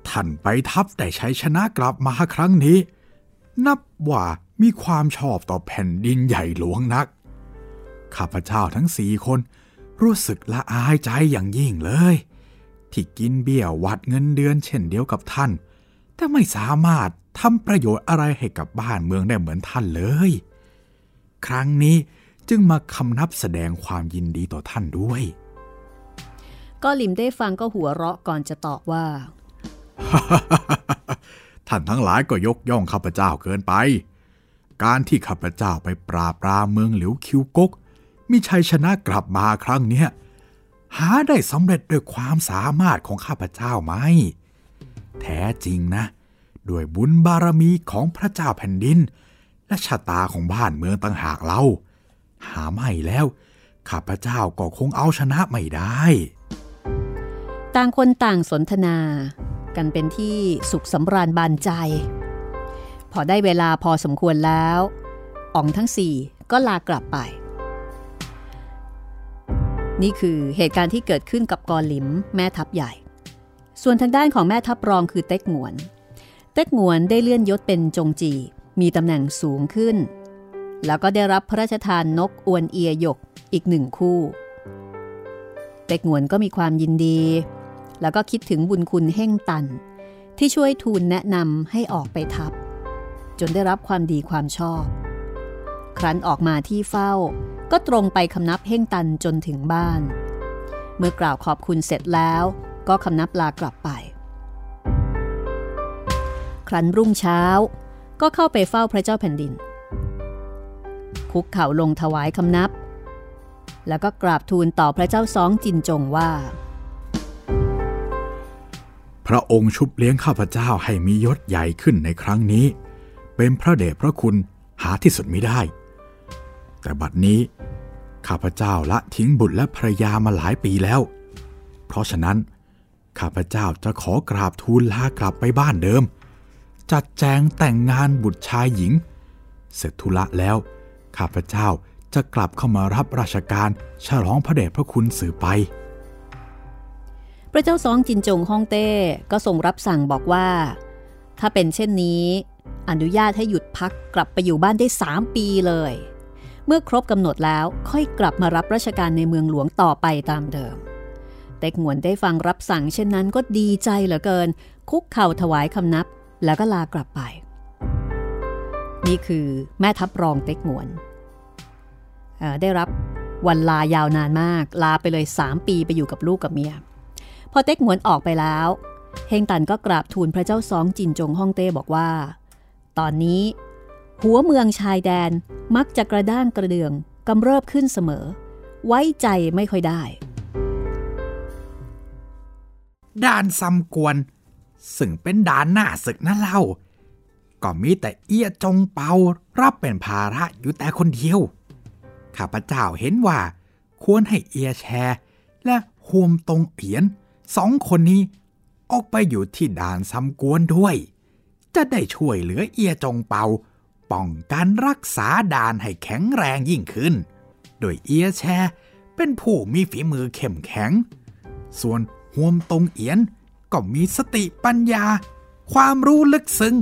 Speaker 1: ท่านไปทัพแต่ใช้ชนะกลับมาครั้งนี้ นับว่ามีความชอบต่อแผ่นดินใหญ่หลวงนัก ข้าพเจ้าทั้งสี่คน รู้สึกละอายใจอย่างยิ่งเลย ที่กินเบี้ยวัดเงินเดือนเช่นเดียวกับท่าน แต่ไม่สามารถทำประโยชน์อะไรให้กับบ้านเมืองได้เหมือนท่านเลย ครั้งนี้ จึงมาคำนับแสดงความยินดีต่อท่านด้วย
Speaker 2: ก็หลิมได้ฟังก็หัวเราะก่อนจะตอบว่า
Speaker 1: ท่านทั้งหลายก็ยกย่องข้าพเจ้าเกินไป การที่ข้าพเจ้าไปปราบปรามเมืองหลิวคิวกก มีชัยชนะกลับมาครั้งเนี้ยหาได้สำเร็จด้วยความสามารถของข้าพเจ้าไหม แท้จริงนะ ด้วยบุญบารมีของพระเจ้าแผ่นดิน และชะตาของบ้านเมืองต่างหากเรา หาไม่แล้ว ข้าพเจ้าก็คงเอาชนะไม่ได้
Speaker 2: ต่างคนต่างสนทนา กันเป็นที่สุขสำราญบานใจ พอได้เวลาพอสมควรแล้วอ๋องทั้งสี่ก็ลากลับไป นี่คือเหตุการณ์ที่เกิดขึ้นกับกอหลิมแม่ทัพใหญ่ ส่วนทางด้านของแม่ทัพรองคือเต็กหงวน เต็กหงวนได้เลื่อนยศเป็นจงจี มีตำแหน่งสูงขึ้น แล้วก็ได้รับพระราชทานนกอวนเอียหยกอีกหนึ่งคู่เต็กหงวนก็มีความยินดี แล้วก็คิดถึงบุญคุณเฮ่งตัน ที่ช่วยทูลแนะนำให้ออกไปทัพจนได้รับความดีความชอบ ครั้นออกมาที่เฝ้าก็ตรงไปคำนับเฮ่งตันจนถึงบ้าน เมื่อกล่าวขอบคุณเสร็จแล้วก็คำนับลากลับไป ครั้นรุ่งเช้าก็เข้าไปเฝ้าพระเจ้าแผ่นดิน คุกเข่าลงถวายคำนับ แล้วก็กราบทูลต่อพระเจ้าสองจินจงว่า
Speaker 1: พระองค์ชุบเลี้ยงข้าพเจ้าให้มียศใหญ่ขึ้นในครั้งนี้ เป็นพระเดชพระคุณหาที่สุดมิได้ แต่บัดนี้ข้าพเจ้าละทิ้งบุตรและภรรยามาหลายปีแล้ว เพราะฉะนั้นข้าพเจ้าจะขอกราบทูลลากลับไปบ้านเดิม จัดแจงแต่งงานบุตรชายหญิง เสร็จธุระแล้ว ข้าพเจ้าจะกลับเข้ามารับราชการฉลองพระเดชพระคุณสื่อไป
Speaker 2: พระเจ้าสองจินจงฮ่องเต้ก็ทรงรับสั่งบอกว่า ถ้าเป็นเช่นนี้ อนุญาตให้หยุดพักกลับไปอยู่บ้านได้3ปีเลย เมื่อครบกำหนดแล้วค่อยกลับมารับราชการในเมืองหลวงต่อไปตามเดิม เต็กหวนได้ฟังรับสั่งเช่นนั้นก็ดีใจเหลือเกิน คุกเข่าถวายคำนับแล้วก็ลากลับไป นี่คือแม่ทัพรองเต็กหงวนได้รับวันลายาวนานมาก ลาไปเลย 3 ปีไปอยู่กับลูกกับเมีย พอเต็กหมวนออกไปแล้ว เฮงตันก็กราบทูลพระเจ้าสองจินจงฮ่องเต้บอกว่า ตอนนี้ หัวเมืองชายแดนมักจะกระด้างกระเดืองกำเริบขึ้นเสมอ ไว้ใจไม่ค่อยได้
Speaker 1: ด่านซำกวน ซึ่งเป็นด่านหน้าศึกนั่นเล่า ก็มีแต่เอี้ยจงเปารับเป็นภาระอยู่แต่คนเดียว ข้าพเจ้าเห็นว่า ควรให้เอียแชร์ และฮวมตรงเอียนสองคนนี้ ออกไปอยู่ที่ด่านซำกวนด้วย จะได้ช่วยเหลือเอียจงเปา ป้องกันรักษาด่านให้แข็งแรงยิ่งขึ้น โดยเอียแชร์เป็นผู้มีฝีมือเข้มแข็ง ส่วนฮวมตรงเอียนก็มีสติปัญญา ความรู้ลึกซึ้ง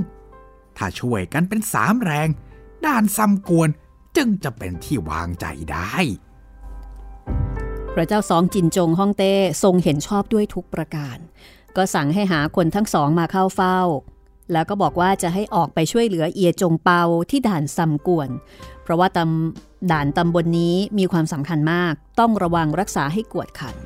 Speaker 1: ถ้าช่วยกันเป็นสามแรง ด้านซ้ำกวนจึงจะเป็นที่วางใจได้
Speaker 2: พระเจ้าสองจินจงฮ่องเต้ทรงเห็นชอบด้วยทุกประการ ก็สั่งให้หาคนทั้งสองมาเข้าเฝ้า แล้วก็บอกว่าจะให้ออกไปช่วยเหลือเอียจงเปาที่ด่านซำกวน เพราะว่าตำด่านตำบลนนี้มีความสำคัญมาก ต้องระวังรักษาให้กวดขัน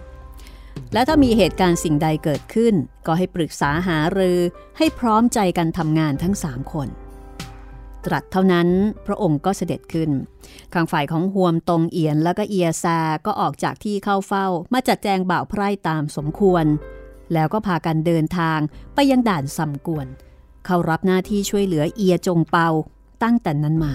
Speaker 2: และถ้ามีเหตุการณ์สิ่งใดเกิดขึ้น ก็ให้ปรึกษาหารือให้พร้อมใจกันทำงานทั้งสามคน ตรัสเท่านั้นพระองค์ก็เสด็จขึ้นข้างฝ่ายของหวมตรงเอียนแล้วก็เอียซาก็ออกจากที่เข้าเฝ้า มาจัดแจงบ่าวไพร่ตามสมควร แล้วก็พากันเดินทางไปยังด่านสำกวน เข้ารับหน้าที่ช่วยเหลือเอียจงเปาตั้งแต่นั้นมา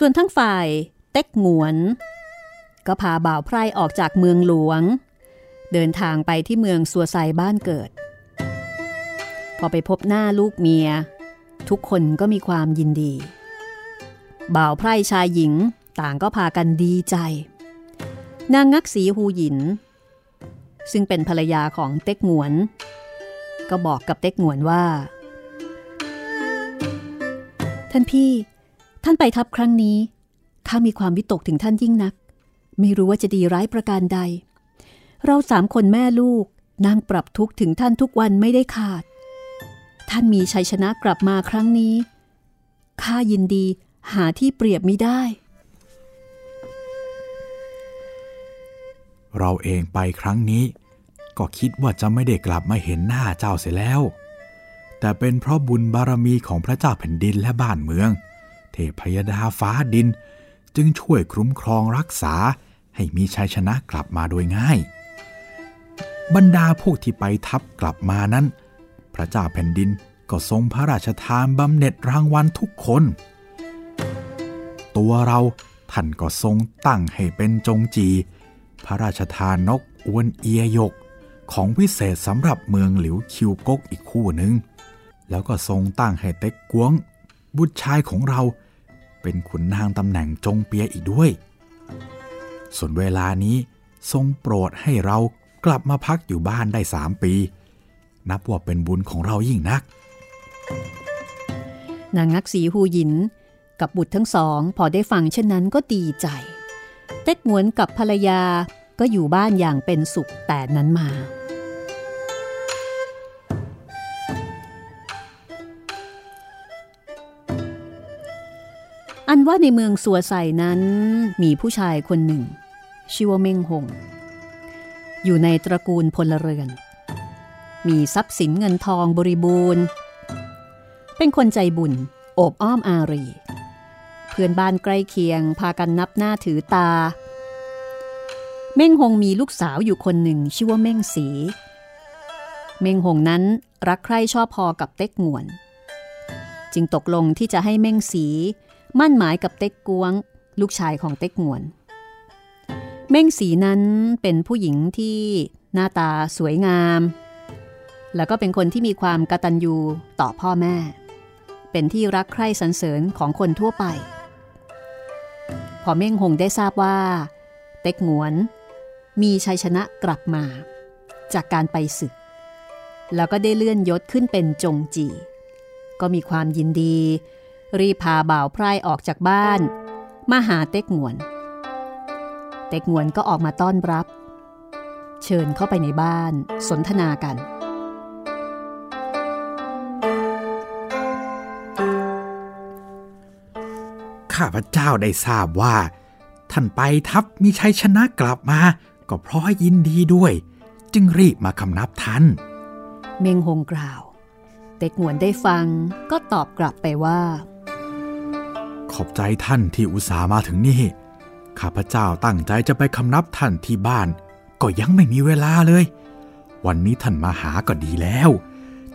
Speaker 2: ส่วนทั้งฝ่ายเต็กหงวน ก็พาบ่าวไพร่ออกจากเมืองหลวง เดินทางไปที่เมืองสัวไซบ้านเกิด พอไปพบหน้าลูกเมีย ทุกคนก็มีความยินดี บ่าวไพร่ชายหญิงต่างก็พากันดีใจ นางงักสีหูหยิน ซึ่งเป็นภรรยาของเต็กหงวน ก็บอกกับเต็กหงวนว่า ท่านพี่ ท่านไปทัพครั้งนี้ข้ามีความวิตกถึงท่านยิ่งนัก ไม่รู้ว่าจะดีร้ายประการใด เราสามคนแม่ลูกนั่งปรับทุกข์ถึงท่านทุกวันไม่ได้ขาด ท่านมีชัยชนะกลับมาครั้งนี้ข้ายินดีหาที่เปรียบไม่ได้
Speaker 1: เราเองไปครั้งนี้ ก็คิดว่าจะไม่ได้กลับมาเห็นหน้าเจ้าเสียแล้ว แต่เป็นเพราะบุญบารมีของพระเจ้าแผ่นดินและบ้านเมือง พยดาฟ้าดิน จึงช่วยคุ้มครองรักษาให้มีชัยชนะกลับมาโดยง่าย บรรดาพวกที่ไปทับกลับมานั้น พระเจ้าแผ่นดินก็ทรงพระราชทานบำเหน็จรางวัลทุกคน ตัวเราท่านก็ทรงตั้งให้เป็นจงจี พระราชทานนกอวนเอียยกของวิเศษสำหรับเมืองหลิวคิวกกอีกคู่หนึ่ง แล้วก็ทรงตั้งให้เต็กกวง บุตรชายของเรา เป็นขุนนางตำแหน่งจงเปียอีกด้วย ส่วนเวลานี้ทรงโปรดให้เรากลับมาพักอยู่บ้านได้สามปี นับว่าเป็นบุญของเรายิ่งนัก
Speaker 2: นางงักสีหูหยิน กับบุตรทั้งสอง พอได้ฟังเช่นนั้นก็ดีใจ เต็กหวนกับภรรยาก็อยู่บ้านอย่างเป็นสุขแต่นั้นมา ว่าในเมืองสัวใสนั้นมีผู้ชายคนหนึ่ง ชื่อว่าเม่งหง อยู่ในตระกูลพลเรือน มีทรัพย์สินเงินทองบริบูรณ์ เป็นคนใจบุญโอบอ้อมอารี เพื่อนบ้านใกล้เคียงพากันนับหน้าถือตา เม่งหงมีลูกสาวอยู่คนหนึ่งชื่อว่าเม่งสี เม่งหงนั้นรักใคร่ชอบพอกับเต็กหงวน จึงตกลงที่จะให้เม่งสี มั่นหมายกับเต็กกวง ลูกชายของเต็กงวน เม่งสีนั้นเป็นผู้หญิงที่หน้าตาสวยงาม แล้วก็เป็นคนที่มีความกตัญญูต่อพ่อแม่ เป็นที่รักใคร่สรรเสริญของคนทั่วไป พอเม่งหงได้ทราบว่า เต็กงวน มีชัยชนะกลับมา จากการไปศึก แล้วก็ได้เลื่อนยศขึ้นเป็นจงจีก็มีความยินดี รีพาบ่าวไพร่ออกจากบ้าน มาหาเต็กงวน เต็กงวนก็ออกมาต้อนรับ เชิญเข้าไปในบ้านสนทนากัน
Speaker 1: ข้าพเจ้าได้ทราบว่า ท่านไปทัพมีชัยชนะกลับมา ก็เพราะยินดีด้วย จึงรีบมาคำนับท่าน
Speaker 2: เมงหงกล่าวเต็กงวนได้ฟังก็ตอบกลับไปว่า
Speaker 1: ข อบใจท่านที่อุตส่าห์มาถึงนี่ ข้าพเจ้าตั้งใจจะไปคำนับท่านที่บ้าน ก็ยังไม่มีเวลาเลย วันนี้ท่านมาหาก็ดีแล้ว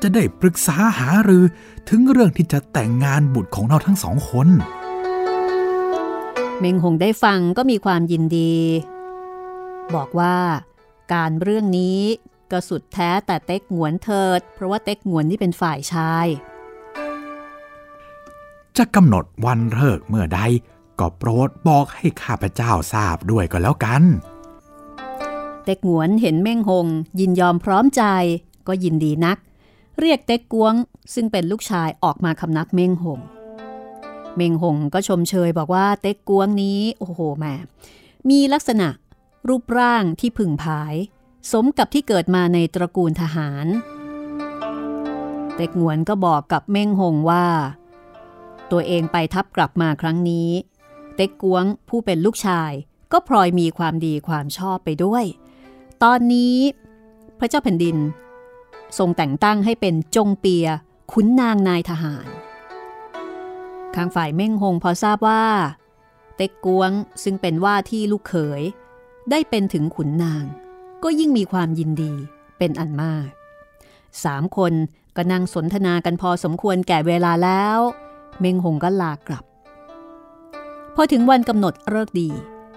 Speaker 1: จะได้ปรึกษาหารือถึงเรื่องที่จะแต่งงานบุตรของเราทั้งสองคน
Speaker 2: เมงหงได้ฟังก็มีความยินดี บอกว่าการเรื่องนี้ก็สุดแท้แต่เต็กหงวนเถิด เพราะว่าเต็กหงวนนี่เป็นฝ่ายชาย
Speaker 1: จะกำหนดวันเลิกเมื่อใด ก็โปรดบอกให้ข้าพเจ้าทราบด้วยก็แล้วกัน
Speaker 2: เต็กหวนเห็นเม่งหง ยินยอมพร้อมใจก็ยินดีนัก เรียกเต็กกวง ซึ่งเป็นลูกชายออกมาคำนับเม่งหง เม่งหงก็ชมเชยบอกว่าเต็กกวงนี้โอ้โหแม่มีลักษณะรูปร่างที่ผึ่งผาย สมกับที่เกิดมาในตระกูลทหาร เต็กหวนก็บอกกับเม่งหงว่า ตัวเองไปทับกลับมาครั้งนี้ เต็กกวงผู้เป็นลูกชายก็พลอยมีความดีความชอบไปด้วย ตอนนี้ พระเจ้าแผ่นดิน ทรงแต่งตั้งให้เป็นจงเปียขุนนางนายทหารข้างฝ่ายเม่งหงพอทราบว่า เต็กกวงซึ่งเป็นว่าที่ลูกเขย ได้เป็นถึงขุนนาง ก็ยิ่งมีความยินดีเป็นอันมากสามคนก็นั่งสนทนากันพอสมควรแก่เวลาแล้ว เมงหงก็ลากลับ พอถึงวันกำหนดเลิกดี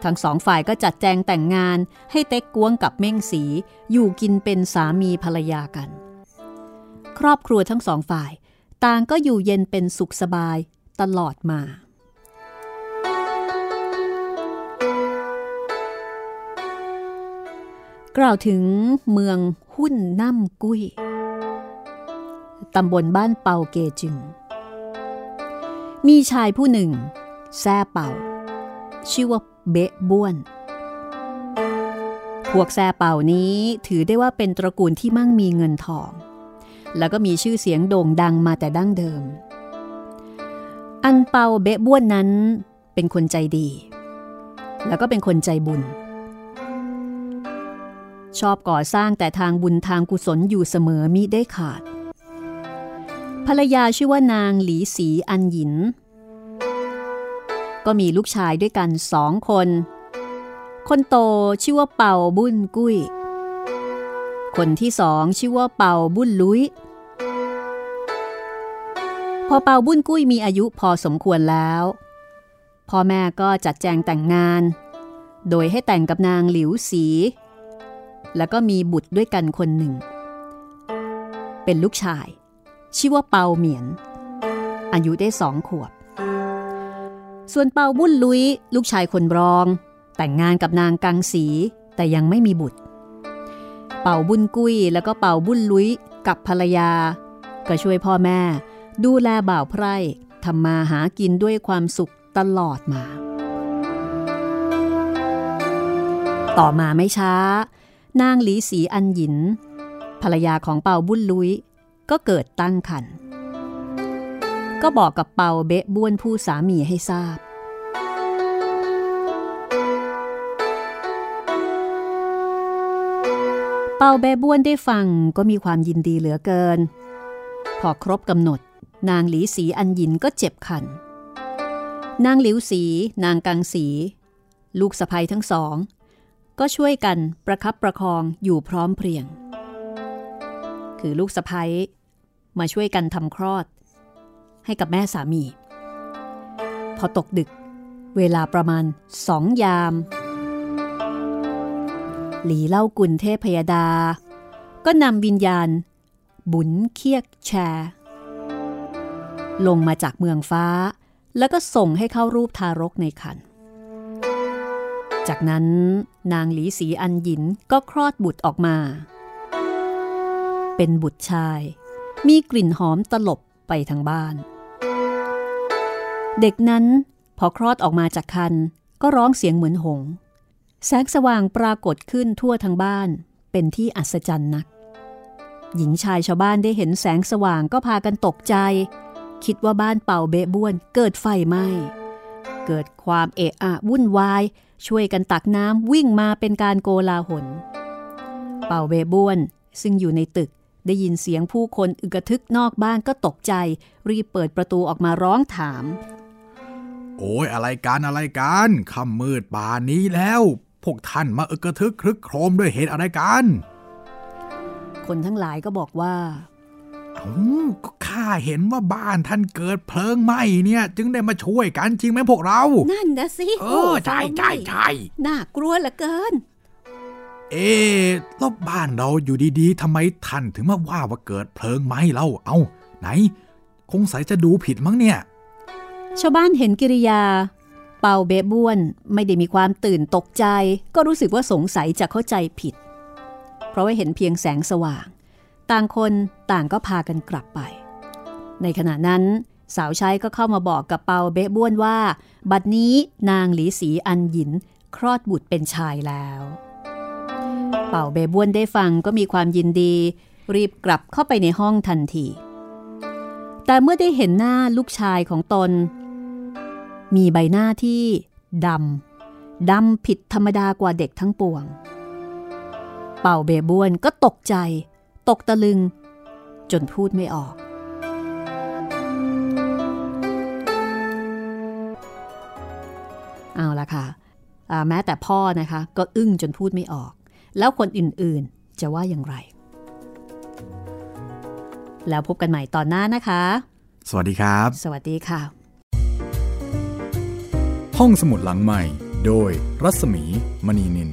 Speaker 2: ทั้งสองฝ่ายก็จัดแจงแต่งงานให้เต็กกวงกับเม่งสีอยู่กินเป็นสามีภรรยากัน ครอบครัวทั้งสองฝ่าย ต่างก็อยู่เย็นเป็นสุขสบายตลอดมา กล่าวถึงเมืองหุ่นน้ำกุ้ย ตำบลบ้านเปาเกจึง มีชายผู้หนึ่ง แซ่เป่า ชื่อว่าเบะบ้วน พวกแซ่เป่านี้ถือได้ว่าเป็นตระกูลที่มั่งมีเงินทอง แล้วก็มีชื่อเสียงโด่งดังมาแต่ดั้งเดิม อันเปาเบะบ้วนนั้นเป็นคนใจดี แล้วก็เป็นคนใจบุญ ชอบก่อสร้างแต่ทางบุญทางกุศลอยู่เสมอมิได้ขาด ภรรยาชื่อว่านางหลีสีอันหยิน ก็มีลูกชายด้วยกันสองคน คนโตชื่อว่าเป่าบุญกุ้ย คนที่สองชื่อว่าเป่าบุญลุย พอเป่าบุญกุ้ยมีอายุพอสมควรแล้วพ่อแม่ก็จัดแจงแต่งงาน โดยให้แต่งกับนางหลิวสี แล้วก็มีบุตรด้วยกันคนหนึ่ง เป็นลูกชาย ชื่อว่าเปาเหมียน อายุได้สองขวบ ส่วนเปาบุญลุยลูกชายคนรอง แต่งงานกับนางกังสีแต่ยังไม่มีบุตร เป่าบุญกุ้ยแล้วก็เป่าบุญลุยกับภรรยา ก็ช่วยพ่อแม่ ดูแลบ่าวไพร่ทำมาหากินด้วยความสุขตลอดมา ต่อมาไม่ช้า นางหลีสีอันหยิน ภรรยาของเป่าบุญลุย ก็เกิดตั้งครรภ์ก็บอกกับเปาเบะบ้วนผู้สามีให้ทราบ เปาเบะบ้วนได้ฟังก็มีความยินดีเหลือเกิน พอครบกำหนด นางหลีสีอันยินก็เจ็บขัน นางหลิวสี นางกังสี ลูกสะพ้ยทั้งสอง ก็ช่วยกันประคับประคองอยู่พร้อมเพรียง คือลูกสะพ้ย มาช่วยกันทำคลอด ให้กับแม่สามี พอตกดึก เวลาประมาณสองยาม หลีเล่ากุลเทพพยดา ก็นำวิญญาณ บุญเคียกแชร์ลงมาจากเมืองฟ้า แล้วก็ส่งให้เข้ารูปทารกในคันจากนั้นนางหลีสีอันหยินก็คลอดบุตรออกมา เป็นบุตรชาย มีกลิ่นหอมตลบไปทางบ้าน เด็กนั้นพอคลอดออกมาจากคันก็ร้องเสียงเหมือนหง แสงสว่างปรากฏขึ้นทั่วทั้งบ้าน เป็นที่อัศจรรย์นัก หญิงชายชาวบ้านได้เห็นแสงสว่างก็พากันตกใจ คิดว่าบ้านเป่าเบะบ้วนเกิดไฟไหม้เกิดความเอะอะวุ่นวาย ช่วยกันตักน้ำวิ่งมาเป็นการโกลาหล เป่าเบะบ้วนซึ่งอยู่ในตึก ได้ยินเสียงผู้คนอึกระทึกนอกบ้านก็ตกใจ รีบเปิดประตูออกมาร้องถาม
Speaker 1: โอ้ยอะไรกันอะไรกันค่ำมืดป่านี้แล้ว พวกท่านมาอึกระทึกครึกโครมด้วยเหตุอะไรกัน
Speaker 2: คนทั้งหลายก็บอกว่า
Speaker 1: อก็ข้าเห็นว่าบ้านท่านเกิดเพลิงไหม้เนี่ย จึงได้มาช่วยกันจริงไหมพวกเรา
Speaker 2: นั่นนะสิ
Speaker 1: เออ ใช่ใช่ใช่
Speaker 2: น่ากลัวเหลือเกิน
Speaker 1: เอ๊แล้วบ้านเราอยู่ดีๆทำไมท่านถึงมาว่าว่าเกิดเพลิงไหม้เล่าเอา ไหน คงใส่จะดูผิดมั้งเนี่ย
Speaker 2: ชาวบ้านเห็นกิริยา เปาเบบ้วนไม่ได้มีความตื่นตกใจ ก็รู้สึกว่าสงสัยจะเข้าใจผิด เพราะว่าเห็นเพียงแสงสว่าง ต่างคนต่างก็พากันกลับไป ในขณะนั้นสาวใช้ก็เข้ามาบอกกับเปาเบบ้วนว่า บัดนี้นางหลีสีอันหยิน คลอดบุตรเป็นชายแล้ว เป่าเบบ้วนได้ฟังก็มีความยินดี รีบกลับเข้าไปในห้องทันที แต่เมื่อได้เห็นหน้าลูกชายของตน มีใบหน้าที่ดำดำผิดธรรมดากว่าเด็กทั้งปวง เป่าเบบ้วนก็ตกใจ ตกตะลึง จนพูดไม่ออก เอาละค่ะแม้แต่พ่อนะคะ ก็อึ้งจนพูดไม่ออก แล้วคนอื่นๆจะว่าอย่างไร แล้วพบกันใหม่ตอนหน้านะคะ
Speaker 1: สวัสดีครับ
Speaker 2: สวัสดีค่ะ
Speaker 1: ห้องสมุดหลังใหม่ โดยรัศมีมณีนิน